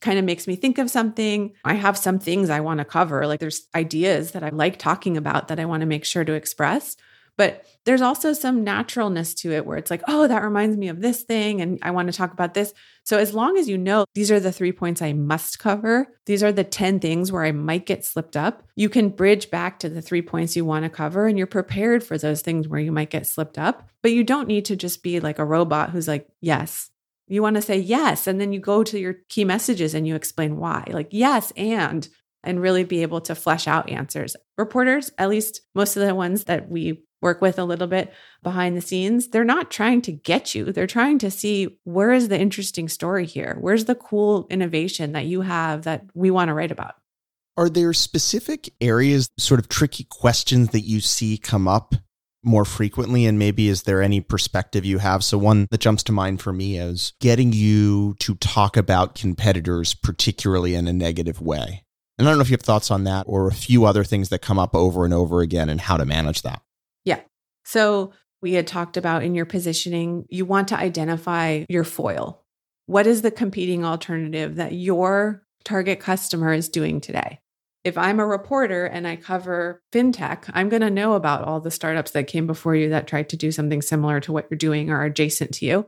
kind of makes me think of something. I have some things I want to cover. Like there's ideas that I like talking about that I want to make sure to express. But there's also some naturalness to it where it's like, oh, that reminds me of this thing. And I want to talk about this. So as long as you know these are the three points I must cover, these are the 10 things where I might get slipped up, you can bridge back to the three points you want to cover and you're prepared for those things where you might get slipped up. But you don't need to just be like a robot who's like, yes, you want to say yes. And then you go to your key messages and you explain why, like, yes, and, and really be able to flesh out answers. Reporters, at least most of the ones that we work with a little bit behind the scenes, they're not trying to get you. They're trying to see where is the interesting story here? Where's the cool innovation that you have that we want to write about? Are there specific areas, sort of tricky questions that you see come up more frequently and maybe is there any perspective you have? So one that jumps to mind for me is getting you to talk about competitors particularly in a negative way. And i don't know if you have thoughts on that or a few other things that come up over and over again and how to manage that. Yeah. So we had talked about in your positioning you want to identify your foil. What is the competing alternative that your target customer is doing today if I'm a reporter and I cover fintech, I'm going to know about all the startups that came before you that tried to do something similar to what you're doing or adjacent to you.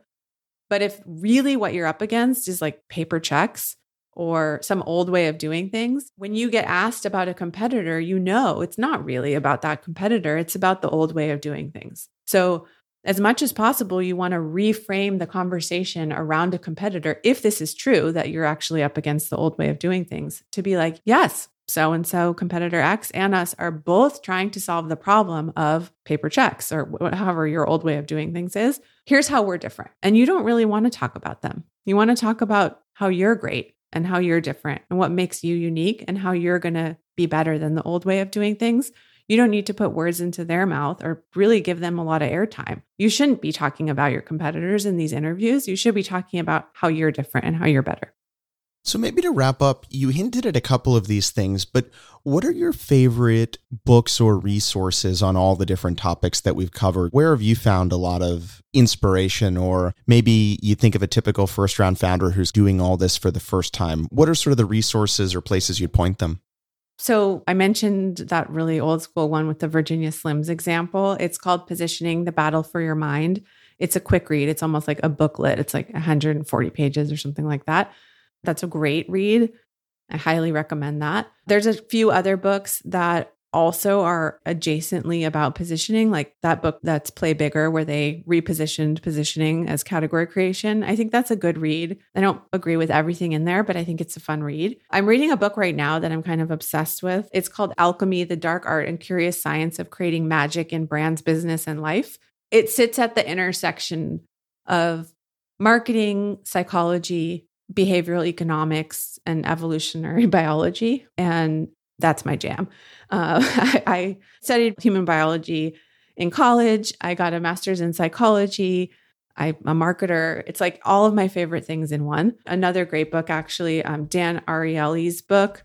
But if really what you're up against is like paper checks or some old way of doing things, when you get asked about a competitor, you know it's not really about that competitor, it's about the old way of doing things. So, as much as possible, you want to reframe the conversation around a competitor if this is true that you're actually up against the old way of doing things to be like, yes, so and so competitor X and us are both trying to solve the problem of paper checks or however your old way of doing things is. Here's how we're different. And you don't really want to talk about them. You want to talk about how you're great and how you're different and what makes you unique and how you're going to be better than the old way of doing things. You don't need to put words into their mouth or really give them a lot of airtime. You shouldn't be talking about your competitors in these interviews. You should be talking about how you're different and how you're better. So, maybe to wrap up, you hinted at a couple of these things, but what are your favorite books or resources on all the different topics that we've covered? Where have you found a lot of inspiration? Or maybe you think of a typical first round founder who's doing all this for the first time. What are sort of the resources or places you'd point them? So, I mentioned that really old school one with the Virginia Slims example. It's called Positioning the Battle for Your Mind. It's a quick read, it's almost like a booklet, it's like 140 pages or something like that that's a great read. I highly recommend that. There's a few other books that also are adjacently about positioning, like that book that's Play Bigger, where they repositioned positioning as category creation. I think that's a good read. I don't agree with everything in there, but I think it's a fun read. I'm reading a book right now that I'm kind of obsessed with. It's called Alchemy The Dark Art and Curious Science of Creating Magic in Brands, Business, and Life. It sits at the intersection of marketing, psychology, behavioral economics and evolutionary biology. And that's my jam. Uh, I, I studied human biology in college. I got a master's in psychology. I'm a marketer. It's like all of my favorite things in one. Another great book, actually, um, Dan Ariely's book,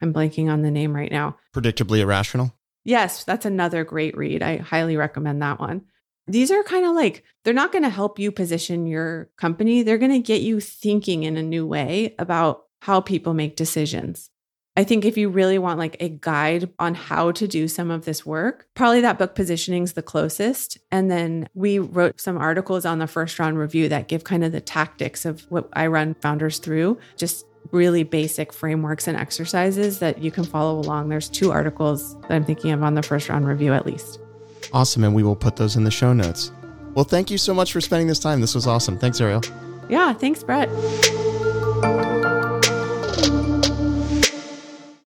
I'm blanking on the name right now. Predictably Irrational? Yes, that's another great read. I highly recommend that one. These are kind of like, they're not going to help you position your company. They're going to get you thinking in a new way about how people make decisions. I think if you really want like a guide on how to do some of this work, probably that book positioning is the closest. And then we wrote some articles on the first round review that give kind of the tactics of what I run founders through, just really basic frameworks and exercises that you can follow along. There's two articles that I'm thinking of on the first round review at least. Awesome. And we will put those in the show notes. Well, thank you so much for spending this time. This was awesome. Thanks, Arielle. Yeah. Thanks, Brett.